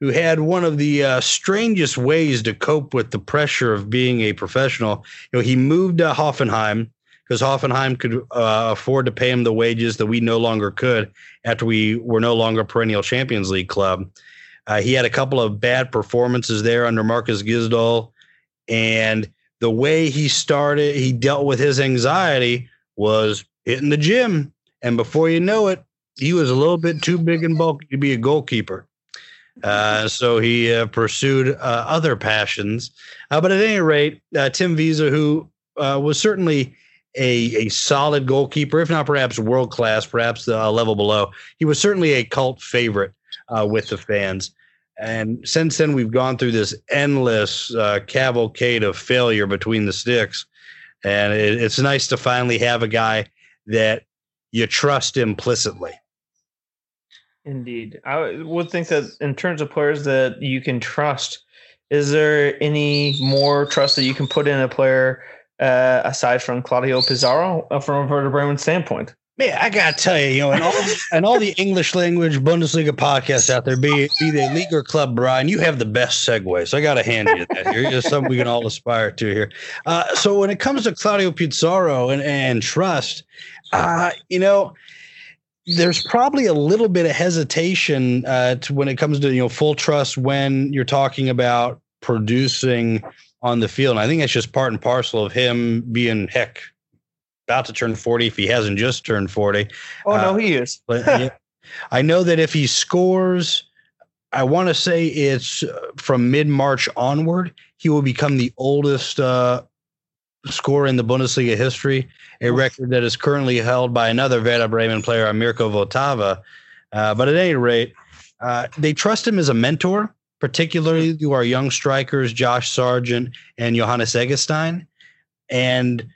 who had one of the uh, strangest ways to cope with the pressure of being a professional, you know, he moved to Hoffenheim because Hoffenheim could uh, afford to pay him the wages that we no longer could after we were no longer a perennial Champions League club. Uh, he had a couple of bad performances there under Markus Gisdol, and the way he started, he dealt with his anxiety was hitting the gym, and before you know it, he was a little bit too big and bulky to be a goalkeeper. Uh, so he uh, pursued uh, other passions. Uh, but at any rate, uh, Tim Wiese, who uh, was certainly a, a solid goalkeeper, if not perhaps world class, perhaps a level below, he was certainly a cult favorite with the fans. And since then, we've gone through this endless cavalcade of failure between the sticks. And it, it's nice to finally have a guy that you trust implicitly. Indeed. I would think that in terms of players that you can trust, is there any more trust that you can put in a player uh, aside from Claudio Pizarro uh, from a Werder Bremen standpoint? Man, I gotta tell you, you know, and all and all the English language Bundesliga podcasts out there, be be they league or club, Brian, you have the best segue. So I gotta hand you that. Here, just something we can all aspire to here. Uh, so when it comes to Claudio Pizarro and and trust, uh, you know, there's probably a little bit of hesitation uh, to when it comes to you know full trust when you're talking about producing on the field. And I think that's just part and parcel of him being heck about to turn 40 if he hasn't just turned 40. Oh no, he is. But yeah, I know that if he scores, I want to say it's uh, from mid March onward, he will become the oldest uh, scorer in the Bundesliga history, a record that is currently held by another Werder Bremen player, Mirko Votava. Uh, but at any rate, uh, they trust him as a mentor, particularly to our young strikers, Josh Sargent and Johannes Eggestein. And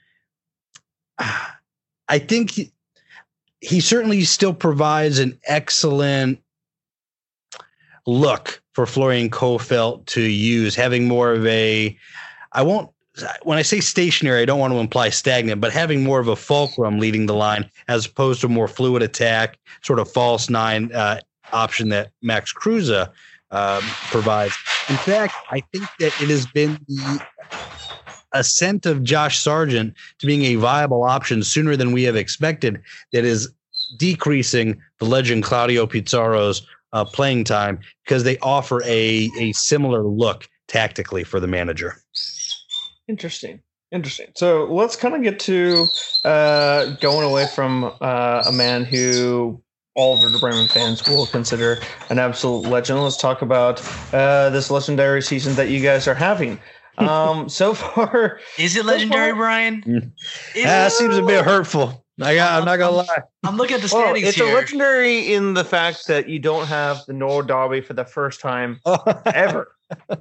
I think he, he certainly still provides an excellent look for Florian Kohfeldt to use, having more of a, I won't, when I say stationary, I don't want to imply stagnant, but having more of a fulcrum leading the line as opposed to more fluid attack, sort of false nine uh, option that Max Kruse um, provides. In fact, I think that it has been the ascent of Josh Sargent to being a viable option sooner than we have expected that is decreasing the legend Claudio Pizarro's uh, playing time because they offer a, a similar look tactically for the manager. Interesting. Interesting. So let's kind of get to uh, going away from uh, a man who all of the Bremen fans will consider an absolute legend. Let's talk about uh, this legendary season that you guys are having. Um, so far, is it legendary, so far, Brian? Yeah, it seems a bit hurtful. I got, I'm not gonna lie. I'm looking at the well, standings it's here. a legendary in the fact that you don't have the Nord Derby for the first time ever.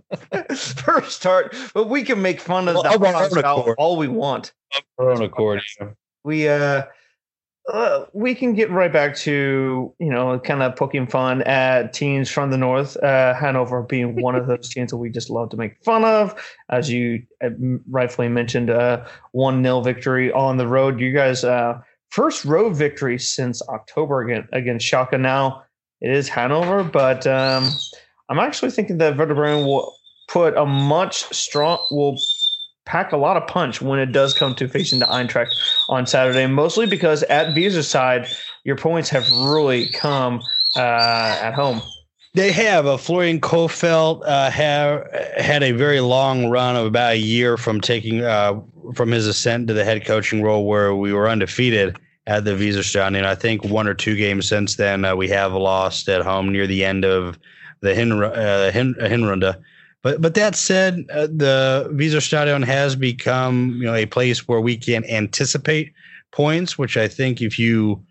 first start, but we can make fun of Well, of our the all we want. Our own accord. we uh, uh we can get right back to you know kind of poking fun at teams from the north uh hanover being one of those teams that we just love to make fun of. As you uh, rightfully mentioned uh one nil victory on the road. You guys uh first road victory since october again against Schalke. Now it is hanover but um i'm actually thinking that Werder Bremen will put a much strong will pack a lot of punch when it does come to facing the Eintracht on Saturday, mostly because at Visa's side, your points have really come uh, at home. They have. Uh, Florian Kohfeldt uh, have had a very long run of about a year from taking uh, from his ascent to the head coaching role, where we were undefeated at the Weserstadion. And I think one or two games since then, uh, we have lost at home near the end of the Hin, uh, Hin, Hinrunde. But but that said, uh, the Weserstadion has become you know a place where we can anticipate points, which I think if you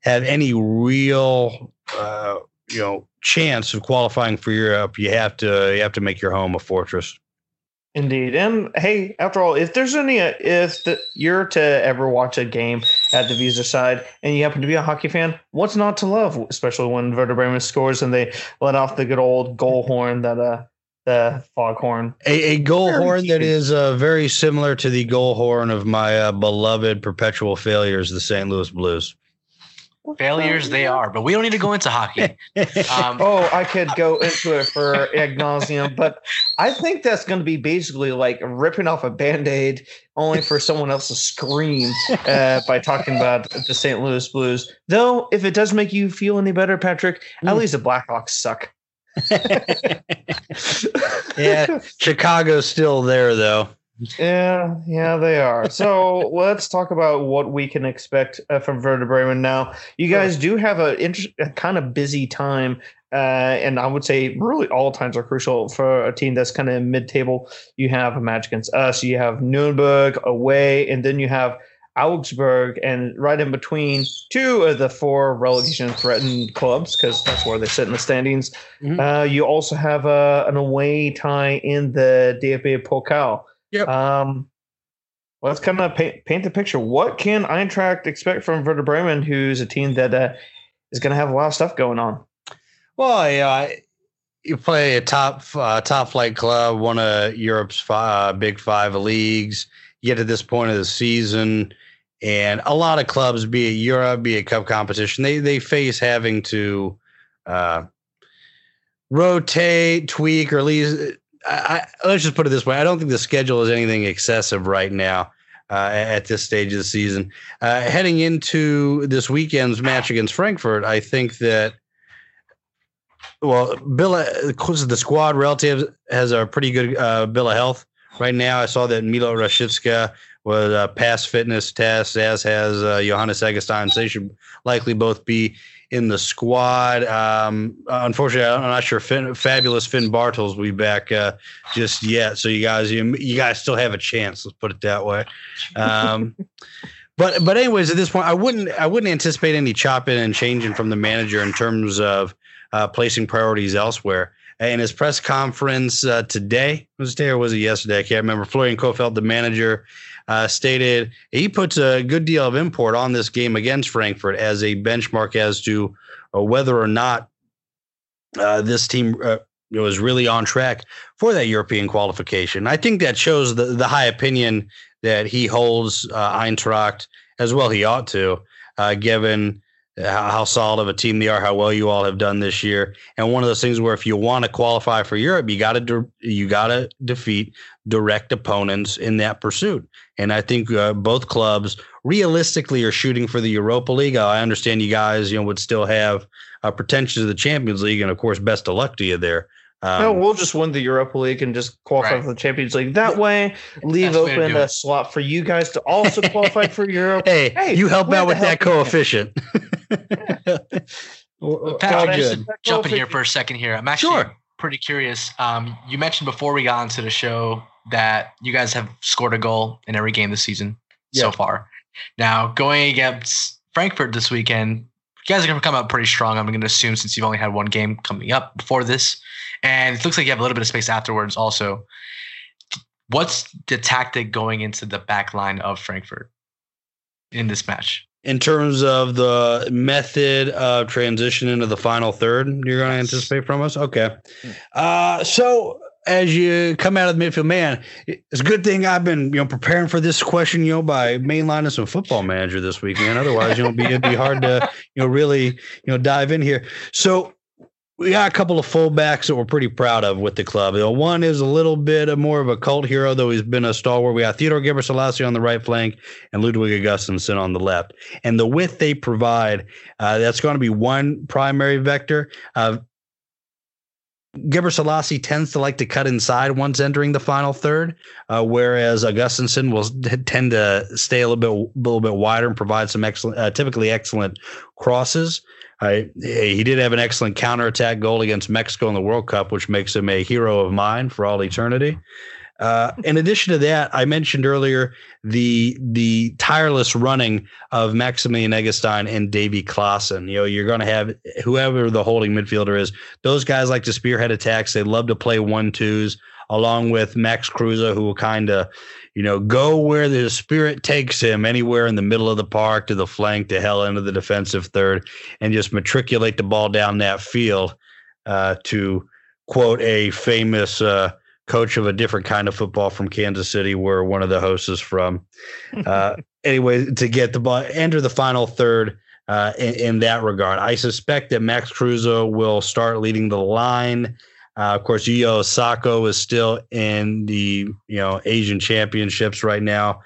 have any real uh, you know chance of qualifying for Europe, you have to you have to make your home a fortress. Indeed, and hey, after all, if there's any, uh, if the, you're to ever watch a game at the Visa side and you happen to be a hockey fan, what's not to love? Especially when Werder Bremen scores and they let off the good old goal horn that uh the foghorn. A, a goal Very horn that cute. is uh, very similar to the goal horn of my uh, beloved perpetual failures, the St. Louis Blues. Failures they are, but we don't need to go into hockey. Um, Oh, I could go into it for ad nauseum, but I think that's going to be basically like ripping off a band aid only for someone else to scream uh, by talking about the St. Louis Blues. Though, if it does make you feel any better, Patrick, at Mm. least the Blackhawks suck. yeah, Chicago's still there though. Yeah, yeah, they are. So let's talk about what we can expect uh, from Werder Bremen now. You guys do have a, inter- a kind of busy time, uh, and I would say really all times are crucial for a team that's kind of mid-table. You have a match against us, you have Nuremberg away, and then you have Augsburg, and right in between two of the four relegation-threatened clubs, because that's where they sit in the standings. Mhm. Uh, you also have uh, an away tie in the DFB Pokal. Yep. Um, let's kind of paint, paint the picture. What can Eintracht expect from Werder Bremen, who's a team that uh, is going to have a lot of stuff going on? Well, yeah, you play a top uh, top flight club, one of Europe's five, uh, big five leagues. You get to this point of the season, and a lot of clubs, be it Europe, be it cup competition, they they face having to uh, rotate, tweak, or at least I, I, let's just put it this way: I don't think the schedule is anything excessive right now. Uh, at this stage of the season, uh, heading into this weekend's match against Frankfurt, I think that well, bill the squad relative has a pretty good uh, bill of health right now. I saw that Milot Rashica was uh, past fitness test, as has uh, Johannes Eggestein. So they should likely both be in the squad. Um, unfortunately, I'm not sure Finn, fabulous Finn Bartels will be back uh, just yet. So you guys, you, you guys still have a chance. Let's put it that way. Um, but but anyways, at this point, I wouldn't I wouldn't anticipate any chopping and changing from the manager in terms of uh, placing priorities elsewhere. In his press conference uh, today, was it today or was it yesterday? I can't remember. Florian Kohfeldt, the manager, uh, stated he puts a good deal of import on this game against Frankfurt as a benchmark as to uh, whether or not uh, this team uh, was really on track for that European qualification. I think that shows the, the high opinion that he holds uh, Eintracht as well. He ought to, given how, how solid of a team they are, how well you all have done this year, and one of those things where if you want to qualify for Europe, you got to de- you got to defeat direct opponents in that pursuit. And I think uh, both clubs realistically are shooting for the Europa League. I understand you guys, you know, would still have uh, pretensions to the Champions League, and of course, best of luck to you there. Um, no, we'll just win the Europa League and just qualify Right. for the Champions League. That way, leave Best way to open a slot for you guys to also qualify for Europe. hey, Hey, you help out with hell that can you- coefficient. Patrick, God, just good. jump in here for a second here. I'm actually Sure. pretty curious. Um, you mentioned before we got into the show that you guys have scored a goal in every game this season so far. Now, going against Frankfurt this weekend, you guys are going to come out pretty strong. I'm going to assume since you've only had one game coming up before this, and it looks like you have a little bit of space afterwards. Also, what's the tactic going into the back line of Frankfurt in this match? in terms of the method of transition into the final third you're going to anticipate from us okay uh, so as you come out of the midfield man it's a good thing i've been you know preparing for this question you know by mainlining some football manager this week man otherwise you know be, it'd be hard to you know really you know dive in here so we got a couple of fullbacks that we're pretty proud of with the club. One is a little bit of more of a cult hero, though he's been a stalwart. We got Theodor Gebre Selassie on the right flank and Ludwig Augustinsson on the left. And the width they provide, uh, that's going to be one primary vector. Uh, Gebre Selassie tends to like to cut inside once entering the final third, uh, whereas Augustinsson will tend to stay a little bit, little bit wider and provide some excellent, uh, typically excellent crosses. I, he did have an excellent counterattack goal against Mexico in the World Cup, which makes him a hero of mine for all eternity. Uh, in addition to that, I mentioned earlier the the tireless running of Maximilian Eggestein and Davy Klaassen. You know, you're going to have whoever the holding midfielder is. Those guys like to spearhead attacks. They love to play one twos, along with Max Kruse, who will kind of, you know, go where the spirit takes him, anywhere in the middle of the park, to the flank, to hell into the defensive third, and just matriculate the ball down that field uh, to quote a famous uh, coach of a different kind of football from Kansas City, where one of the hosts is from. Uh, anyway, to get the ball, enter the final third. Uh, in, in, that regard, I suspect that Max Kruse will start leading the line. Uh, of course, Yuya Osako is still in the you know Asian Championships right now.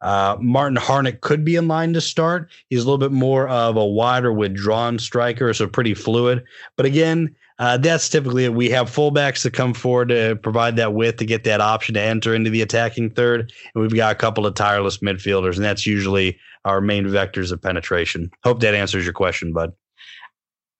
Uh, Martin Harnik could be in line to start. He's a little bit more of a wider withdrawn striker, so pretty fluid. But again, uh, that's typically it. We have fullbacks that come forward to provide that width to get that option to enter into the attacking third. And we've got a couple of tireless midfielders, and that's usually our main vectors of penetration. Hope that answers your question, bud.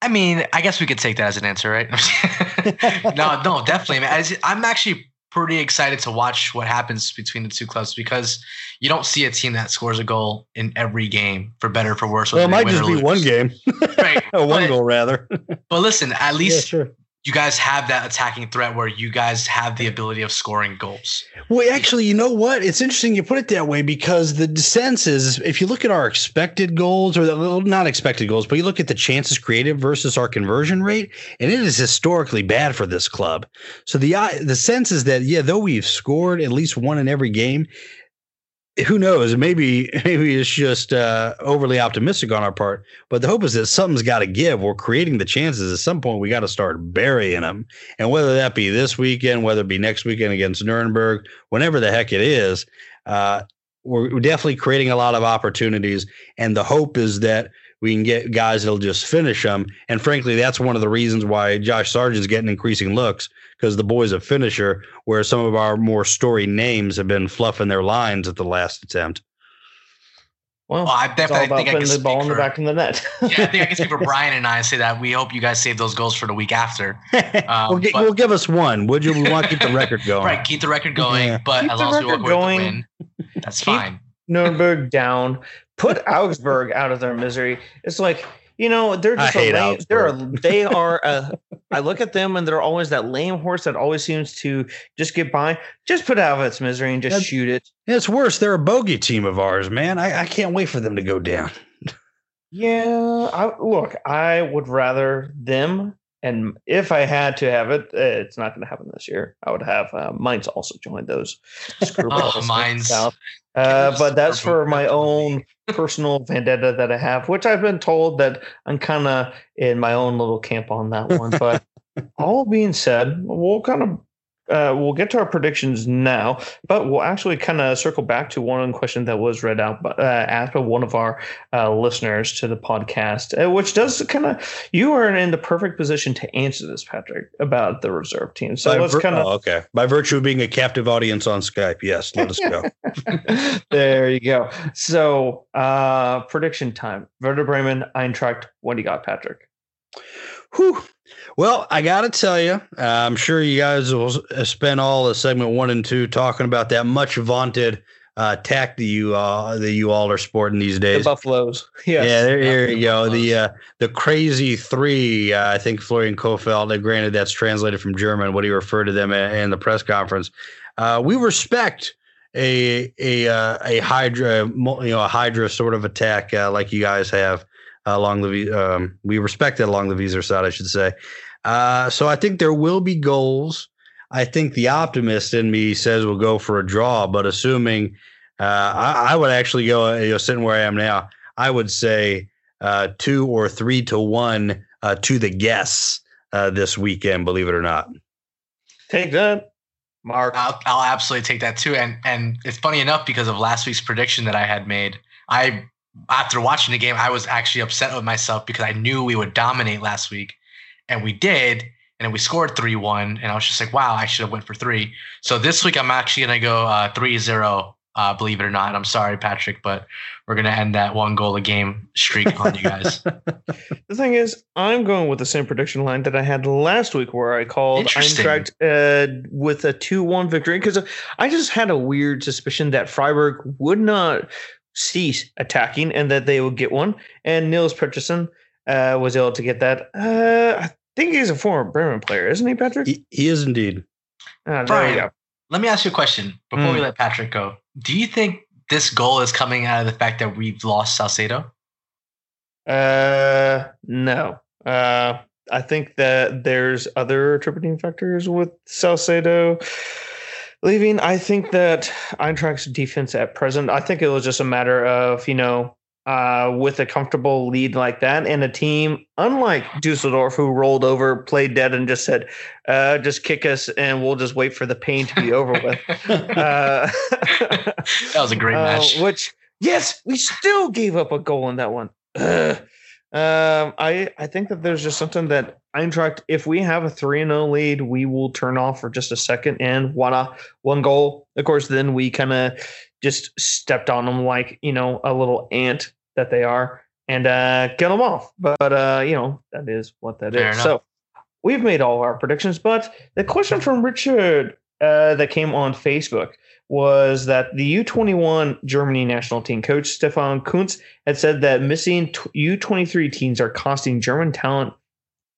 I mean, I guess we could take that as an answer, right? no, no, definitely. Man. I'm actually pretty excited to watch what happens between the two clubs because you don't see a team that scores a goal in every game for better or for worse. Well, it might just be lose. one game, right? one but, goal rather. but listen, at least yeah, sure you guys have that attacking threat where you guys have the ability of scoring goals. Well, actually, you know what? It's interesting you put it that way because the sense is if you look at our expected goals or the not expected goals, but you look at the chances created versus our conversion rate, and it is historically bad for this club. So the uh, the sense is that yeah, though we've scored at least one in every game, who knows? Maybe maybe it's just uh, overly optimistic on our part. But the hope is that something's got to give. We're creating the chances. At some point, we got to start burying them. And whether that be this weekend, whether it be next weekend against Nuremberg, whenever the heck it is, uh, we're definitely creating a lot of opportunities. And the hope is that we can get guys that'll just finish them. And frankly, that's one of the reasons why Josh Sargent's getting increasing looks because the boy's a finisher, where some of our more story names have been fluffing their lines at the last attempt. Well, well I definitely think I can the ball in the back of the net. yeah, I think I can speak for Brian and I and say that we hope you guys save those goals for the week after. Um, well, but, well, give us one, would you? We want to keep the record going. right, keep the record going, yeah. but keep as long as we walk going. with the win, that's keep fine. Nuremberg down put Augsburg out of their misery. It's like you know they're just a lame, they're they are a, I look at them and they're always that lame horse that always seems to just get by. Just put out of its misery and just That's, shoot it. It's worse. They're a bogey team of ours, man. I, I can't wait for them to go down. yeah, I, look, I would rather them. And if I had to have it, it's not going to happen this year. I would have uh, Mainz also join those oh, Mines. Uh, but that's for my own personal vendetta that I have, which I've been told that I'm kind of in my own little camp on that one. But all being said, we'll kind of uh, we'll get to our predictions now, but we'll actually kind of circle back to one question that was read out, uh, asked by one of our uh, listeners to the podcast, uh, which does kind of you are in the perfect position to answer this, Patrick, about the reserve team. So by let's kind of oh, okay by virtue of being a captive audience on Skype. Yes, let us go. there you go. So uh, prediction time: Werder Bremen, Eintracht. What do you got, Patrick? Whew. Well, I got to tell you, uh, I'm sure you guys will spend all of segment one and two talking about that much vaunted uh, tack that you uh, that you all are sporting these days. The Buffaloes, yes. yeah. There, there you go. The uh, the crazy three. Uh, I think Florian Kofeld. Kohfeldt. Granted, that's translated from German. What he referred to them in, in the press conference. Uh, we respect a a uh, a hydra, you know, a hydra sort of attack uh, like you guys have along the um, we respect it along the Weser side, I should say. Uh, so I think there will be goals. I think the optimist in me says we'll go for a draw, but assuming uh, I, I, would actually go, you know, sitting where I am now, I would say uh, two or three to one uh, to the guests uh, this weekend. Believe it or not. Take that, Mark. I'll, I'll absolutely take that too. And and it's funny enough because of last week's prediction that I had made. I after watching the game, I was actually upset with myself because I knew we would dominate last week, and we did, and then we scored three one, and I was just like, wow, I should have went for three. So this week I'm actually gonna go uh, three zero. Uh, believe it or not, I'm sorry, Patrick, but we're gonna end that one goal a game streak on you guys. the thing is, I'm going with the same prediction line that I had last week, where I called Eintracht uh, with a two-one victory because I just had a weird suspicion that Freiburg would not cease attacking and that they would get one. And Nils Petersen uh, was able to get that. Uh, I think he's a former Bremen player, isn't he, Patrick? He, he is indeed. Uh, Brian, let me ask you a question before mm. we let Patrick go. Do you think this goal is coming out of the fact that we've lost Salcedo? Uh, no. Uh, I think that there's other attributing factors with Salcedo leaving. I think that Eintracht's defense at present, I think it was just a matter of, you know, uh, with a comfortable lead like that and a team unlike Dusseldorf who rolled over, played dead, and just said, uh, "Just kick us, and we'll just wait for the pain to be over with." Uh, that was a great uh, match. Which, yes, we still gave up a goal in that one. Ugh. Um, I I think that there's just something that Eintracht, if we have a three and zero lead, we will turn off for just a second and one one goal. Of course, then we kind of just stepped on them like you know a little ant that they are and uh, get them off. But uh, you know that is what that Fair is. Enough. So we've made all our predictions. But the question from Richard uh, that came on Facebook was that the U21 Germany national team coach Stefan Kuntz had said that missing U23 teams are costing German talent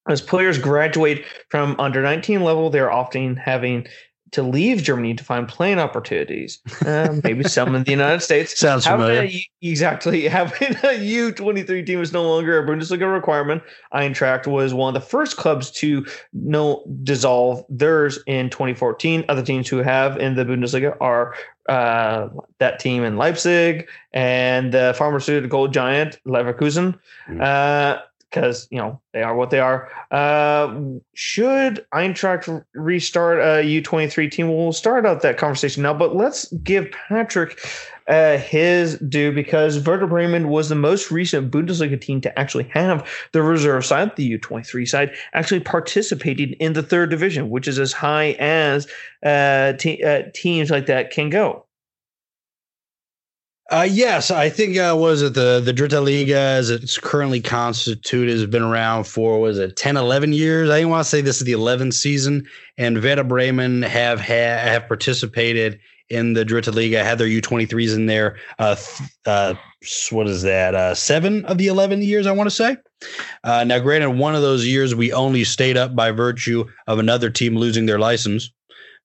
as players graduate from under 19 level. They're often having to leave Germany to find playing opportunities. Uh, maybe some in the United States. Sounds familiar. A, exactly. Having a U twenty three team is no longer a Bundesliga requirement. Eintracht was one of the first clubs to no dissolve theirs in 2014. Other teams who have in the Bundesliga are uh, that team in Leipzig and the pharmaceutical giant Leverkusen. Mm. Uh, because you know they are what they are. Uh, should Eintracht restart a U twenty three team? We'll start out that conversation now, but let's give Patrick uh, his due because Werder Bremen was the most recent Bundesliga team to actually have the reserve side, the U twenty three side, actually participating in the third division, which is as high as uh, te- uh, teams like that can go. Uh, yes, I think uh, was it the the Dritte Liga as it's currently constituted has been around for was it 10, 11 years? I want to say this is the 11th season, and Werder Bremen have ha- have participated in the Dritte Liga, had their U23s in there. Uh, uh, what is that? Uh, seven of the 11 years, I want to say. Uh, now, granted, one of those years we only stayed up by virtue of another team losing their license.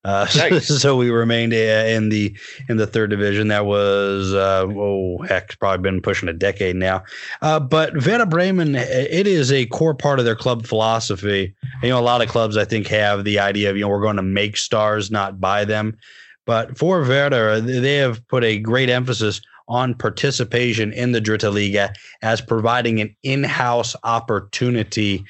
Uh, nice. so we remained uh, in the in the third division. That was uh, oh heck, probably been pushing a decade now. Uh, but Werder Bremen, it is a core part of their club philosophy. You know, a lot of clubs I think have the idea of you know we're going to make stars, not buy them. But for Werder, they have put a great emphasis on participation in the Dritte Liga as providing an in-house opportunity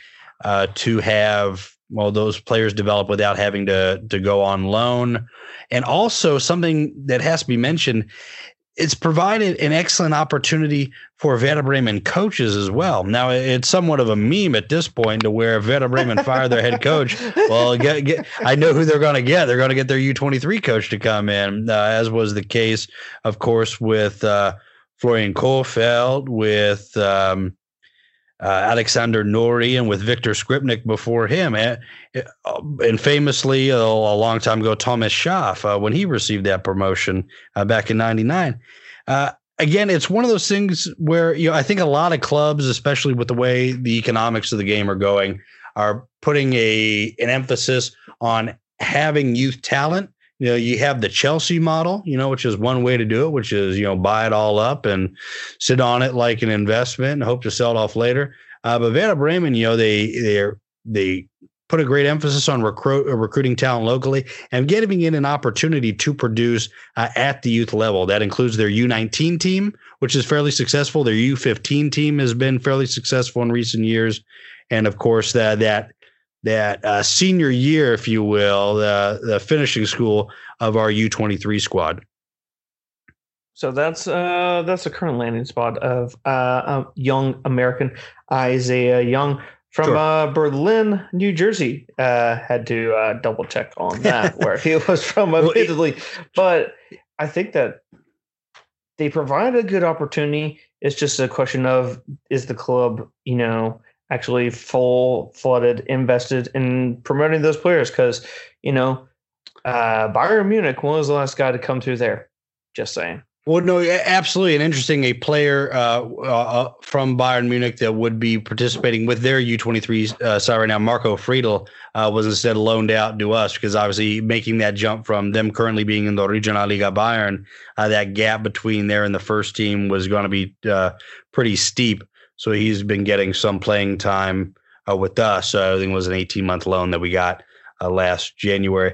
uh, to have well those players develop without having to to go on loan and also something that has to be mentioned it's provided an excellent opportunity for Werder Bremen coaches as well. Now it's somewhat of a meme at this point to where Werder Bremen fired their head coach. Well, get, get, I know who they're going to get. They're going to get their U23 coach to come in, uh, as was the case, of course, with uh, Florian Kohfeldt, with um, uh, Alexander Nouri and with Viktor Skripnik before him. And, uh, and famously, a, a, long time ago, Thomas Schaaf, uh, when he received that promotion uh, back in 99. Uh, again, it's one of those things where you know I think a lot of clubs, especially with the way the economics of the game are going, are putting a an emphasis on having youth talent you know, you have the Chelsea model, you know, which is one way to do it, which is, you know, buy it all up and sit on it like an investment and hope to sell it off later. Uh, but Werder Bremen, you know, they they they put a great emphasis on recruit, uh, recruiting talent locally and giving it an opportunity to produce uh, at the youth level. That includes their U19 team, which is fairly successful. Their U15 team has been fairly successful in recent years, and of course that that that uh, senior year, if you will, the the finishing school of our U twenty three squad. So that's uh, that's the current landing spot of uh, young American Isaiah Young from sure. uh, Berlin, New Jersey. Uh, had to uh, double check on that where he was from, admittedly, but I think that they provide a good opportunity. It's just a question of is the club, you know, actually full flooded invested in promoting those players because you know uh Bayern Munich when was the last guy to come through there just saying well, no, absolutely, and interesting. A player uh, uh, from Bayern Munich that would be participating with their U23 uh, side right now, Marco Friedl, uh, was instead loaned out to us because obviously making that jump from them currently being in the Regionalliga Bayern, uh, that gap between there and the first team was going to be uh, pretty steep. So he's been getting some playing time uh, with us. Uh, I think it was an 18 month loan that we got uh, last January.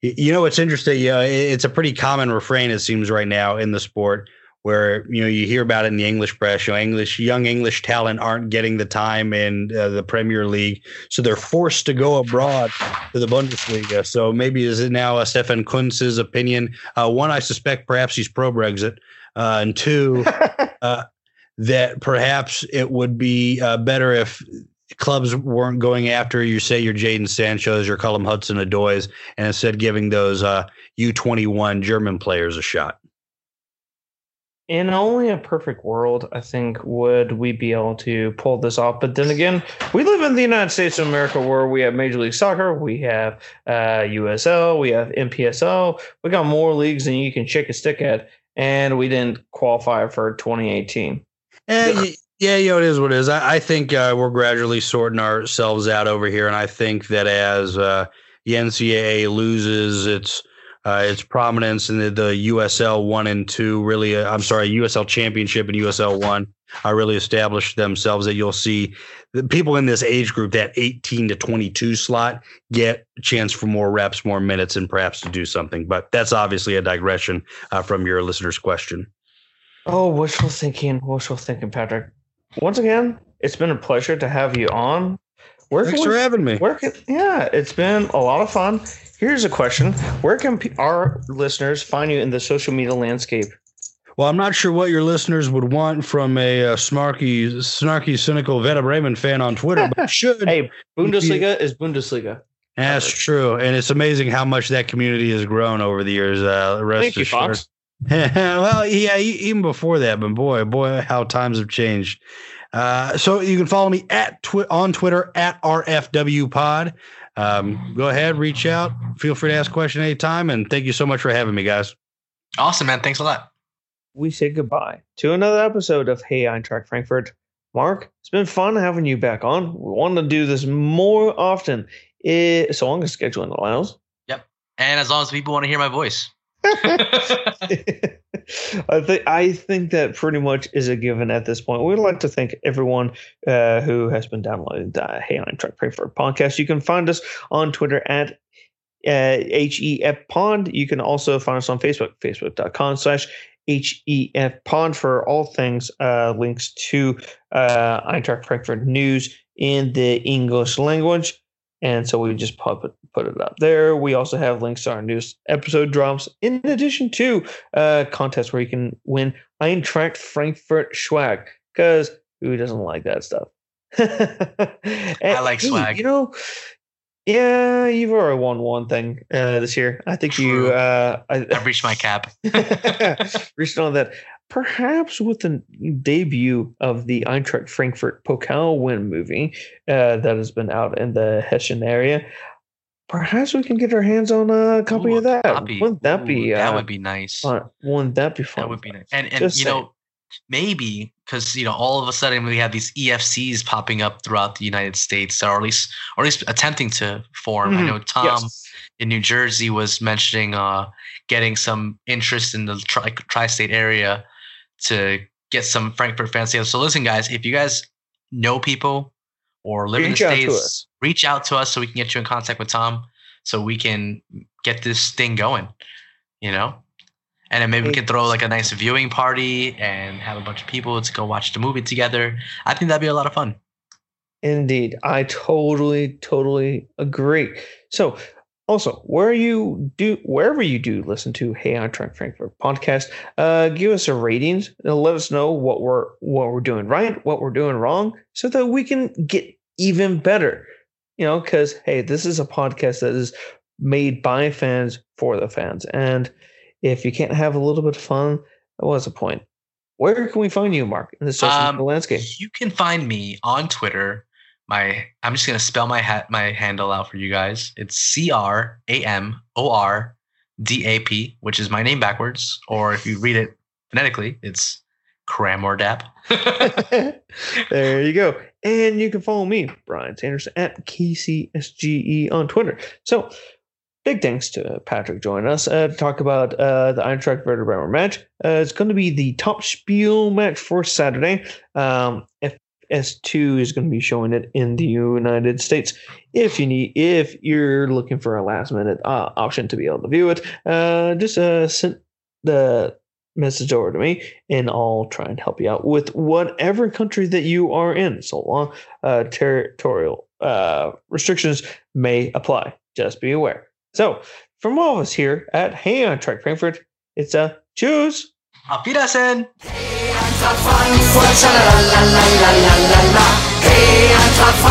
You know, it's interesting. Yeah, it's a pretty common refrain, it seems, right now in the sport where you know you hear about it in the English press. You know, English young English talent aren't getting the time in uh, the Premier League, so they're forced to go abroad to the Bundesliga. So maybe is it now Stefan Kuntz's opinion? Uh, one, I suspect perhaps he's pro Brexit, uh, and two, uh, that perhaps it would be uh, better if clubs weren't going after you say your Jadon Sancho's, your Callum Hudson-Odois, and instead giving those uh, U21 German players a shot. In only a perfect world, I think, would we be able to pull this off. But then again, we live in the United States of America where we have Major League Soccer, we have uh, USL, we have MPSL. We got more leagues than you can shake a stick at. And we didn't qualify for 2018. Eh, y- yeah, you know, it is what it is. I, I think uh, we're gradually sorting ourselves out over here, and I think that as uh, the NCAA loses its uh, its prominence in the, the USL one and two, really, uh, I'm sorry, USL Championship and USL one, are really established themselves. That you'll see the people in this age group, that 18 to 22 slot, get a chance for more reps, more minutes, and perhaps to do something. But that's obviously a digression uh, from your listener's question. Oh, wishful thinking, wishful thinking, Patrick. Once again, it's been a pleasure to have you on. Where Thanks can for having me. where can, yeah, it's been a lot of fun. Here's a question: Where can our listeners find you in the social media landscape? Well, I'm not sure what your listeners would want from a uh, snarky, snarky, cynical Werder Bremen fan on Twitter, but should. Hey, Bundesliga is Bundesliga. That's true, and it's amazing how much that community has grown over the years. Uh, rest Thank you, assured. Fox. well, yeah, even before that, but boy, boy, how times have changed. Uh, so you can follow me at twi- on Twitter at RFW Pod. Um, go ahead, reach out. Feel free to ask a question anytime, and thank you so much for having me, guys. Awesome, man. Thanks a lot. We say goodbye to another episode of Hey Eintracht Frankfurt. Mark, it's been fun having you back on. We want to do this more often, eh, so long as scheduling allows. Yep, and as long as people want to hear my voice. I think I think that pretty much is a given at this point. We'd like to thank everyone uh, who has been downloading the Hey Eintracht Frankfurt podcast. You can find us on Twitter at uh, HEF Pod. You can also find us on Facebook, facebook.com slash HEF Pod for all things uh, links to uh, Eintracht Frankfurt news in the English language. And so we just put it, put it up there. We also have links to our newest episode drops, in addition to uh, contests where you can win Eintracht Frankfurt swag. Because who doesn't like that stuff? I like swag. You know, yeah, you've already won one thing uh, this year. I think you. Uh, I, I've reached my cap. reached on that. Perhaps with the debut of the Eintracht Frankfurt Pokal win movie uh, that has been out in the Hessian area, perhaps we can get our hands on a copy Ooh, of that. copy. Wouldn't that Ooh, be? that uh, would be nice. fun? Wouldn't that be fun? That would be nice. And and Just you know, maybe because you know all of a sudden we have these EFCs popping up throughout the United States, or at least or at least attempting to form. I Mhm. know Tom Yes. in New Jersey was mentioning uh getting some interest in the tri- tri-state area to get some Frankfurt fans together. So listen, guys, if you guys know people or live Reach in the states, reach out to us so we can get you in contact with Tom, so we can get this thing going. You know. And then maybe we can throw like a nice viewing party and have a bunch of people to go watch the movie together. I think that'd be a lot of fun. Indeed, I totally, totally agree. So, also, where you do, wherever you do listen to Hey Eintracht Frankfurt podcast, uh, give us a ratings and let us know what we're what we're doing right, what we're doing wrong, so that we can get even better. You know, because hey, this is a podcast that is made by fans for the fans, and if you can't have a little bit of fun, what's the point? Where can we find you, Mark, in the social Um, landscape? You can find me on Twitter. My I'm just gonna spell my hat my handle out for you guys. It's C R A M O R D A P, which is my name backwards. Or if you read it phonetically, it's Cramordap. there you go. And you can follow me, Brian Sanderson, at KCSGE on Twitter. So, big thanks to Patrick joining us uh, to talk about uh, the Eintracht Werder Bremen match. Uh, it's going to be the top spiel match for Saturday. Um, S2 is going to be showing it in the United States. If you need, if you're looking for a last minute uh, option to be able to view it, uh, just uh, send the message over to me, and I'll try and help you out with whatever country that you are in. So long, uh, territorial uh, restrictions may apply. Just be aware. So, from all of us here at Hey Eintracht Frankfurt, it's a choose. Auf Wiedersehen! Frankfurt, sha la la la la. Eintracht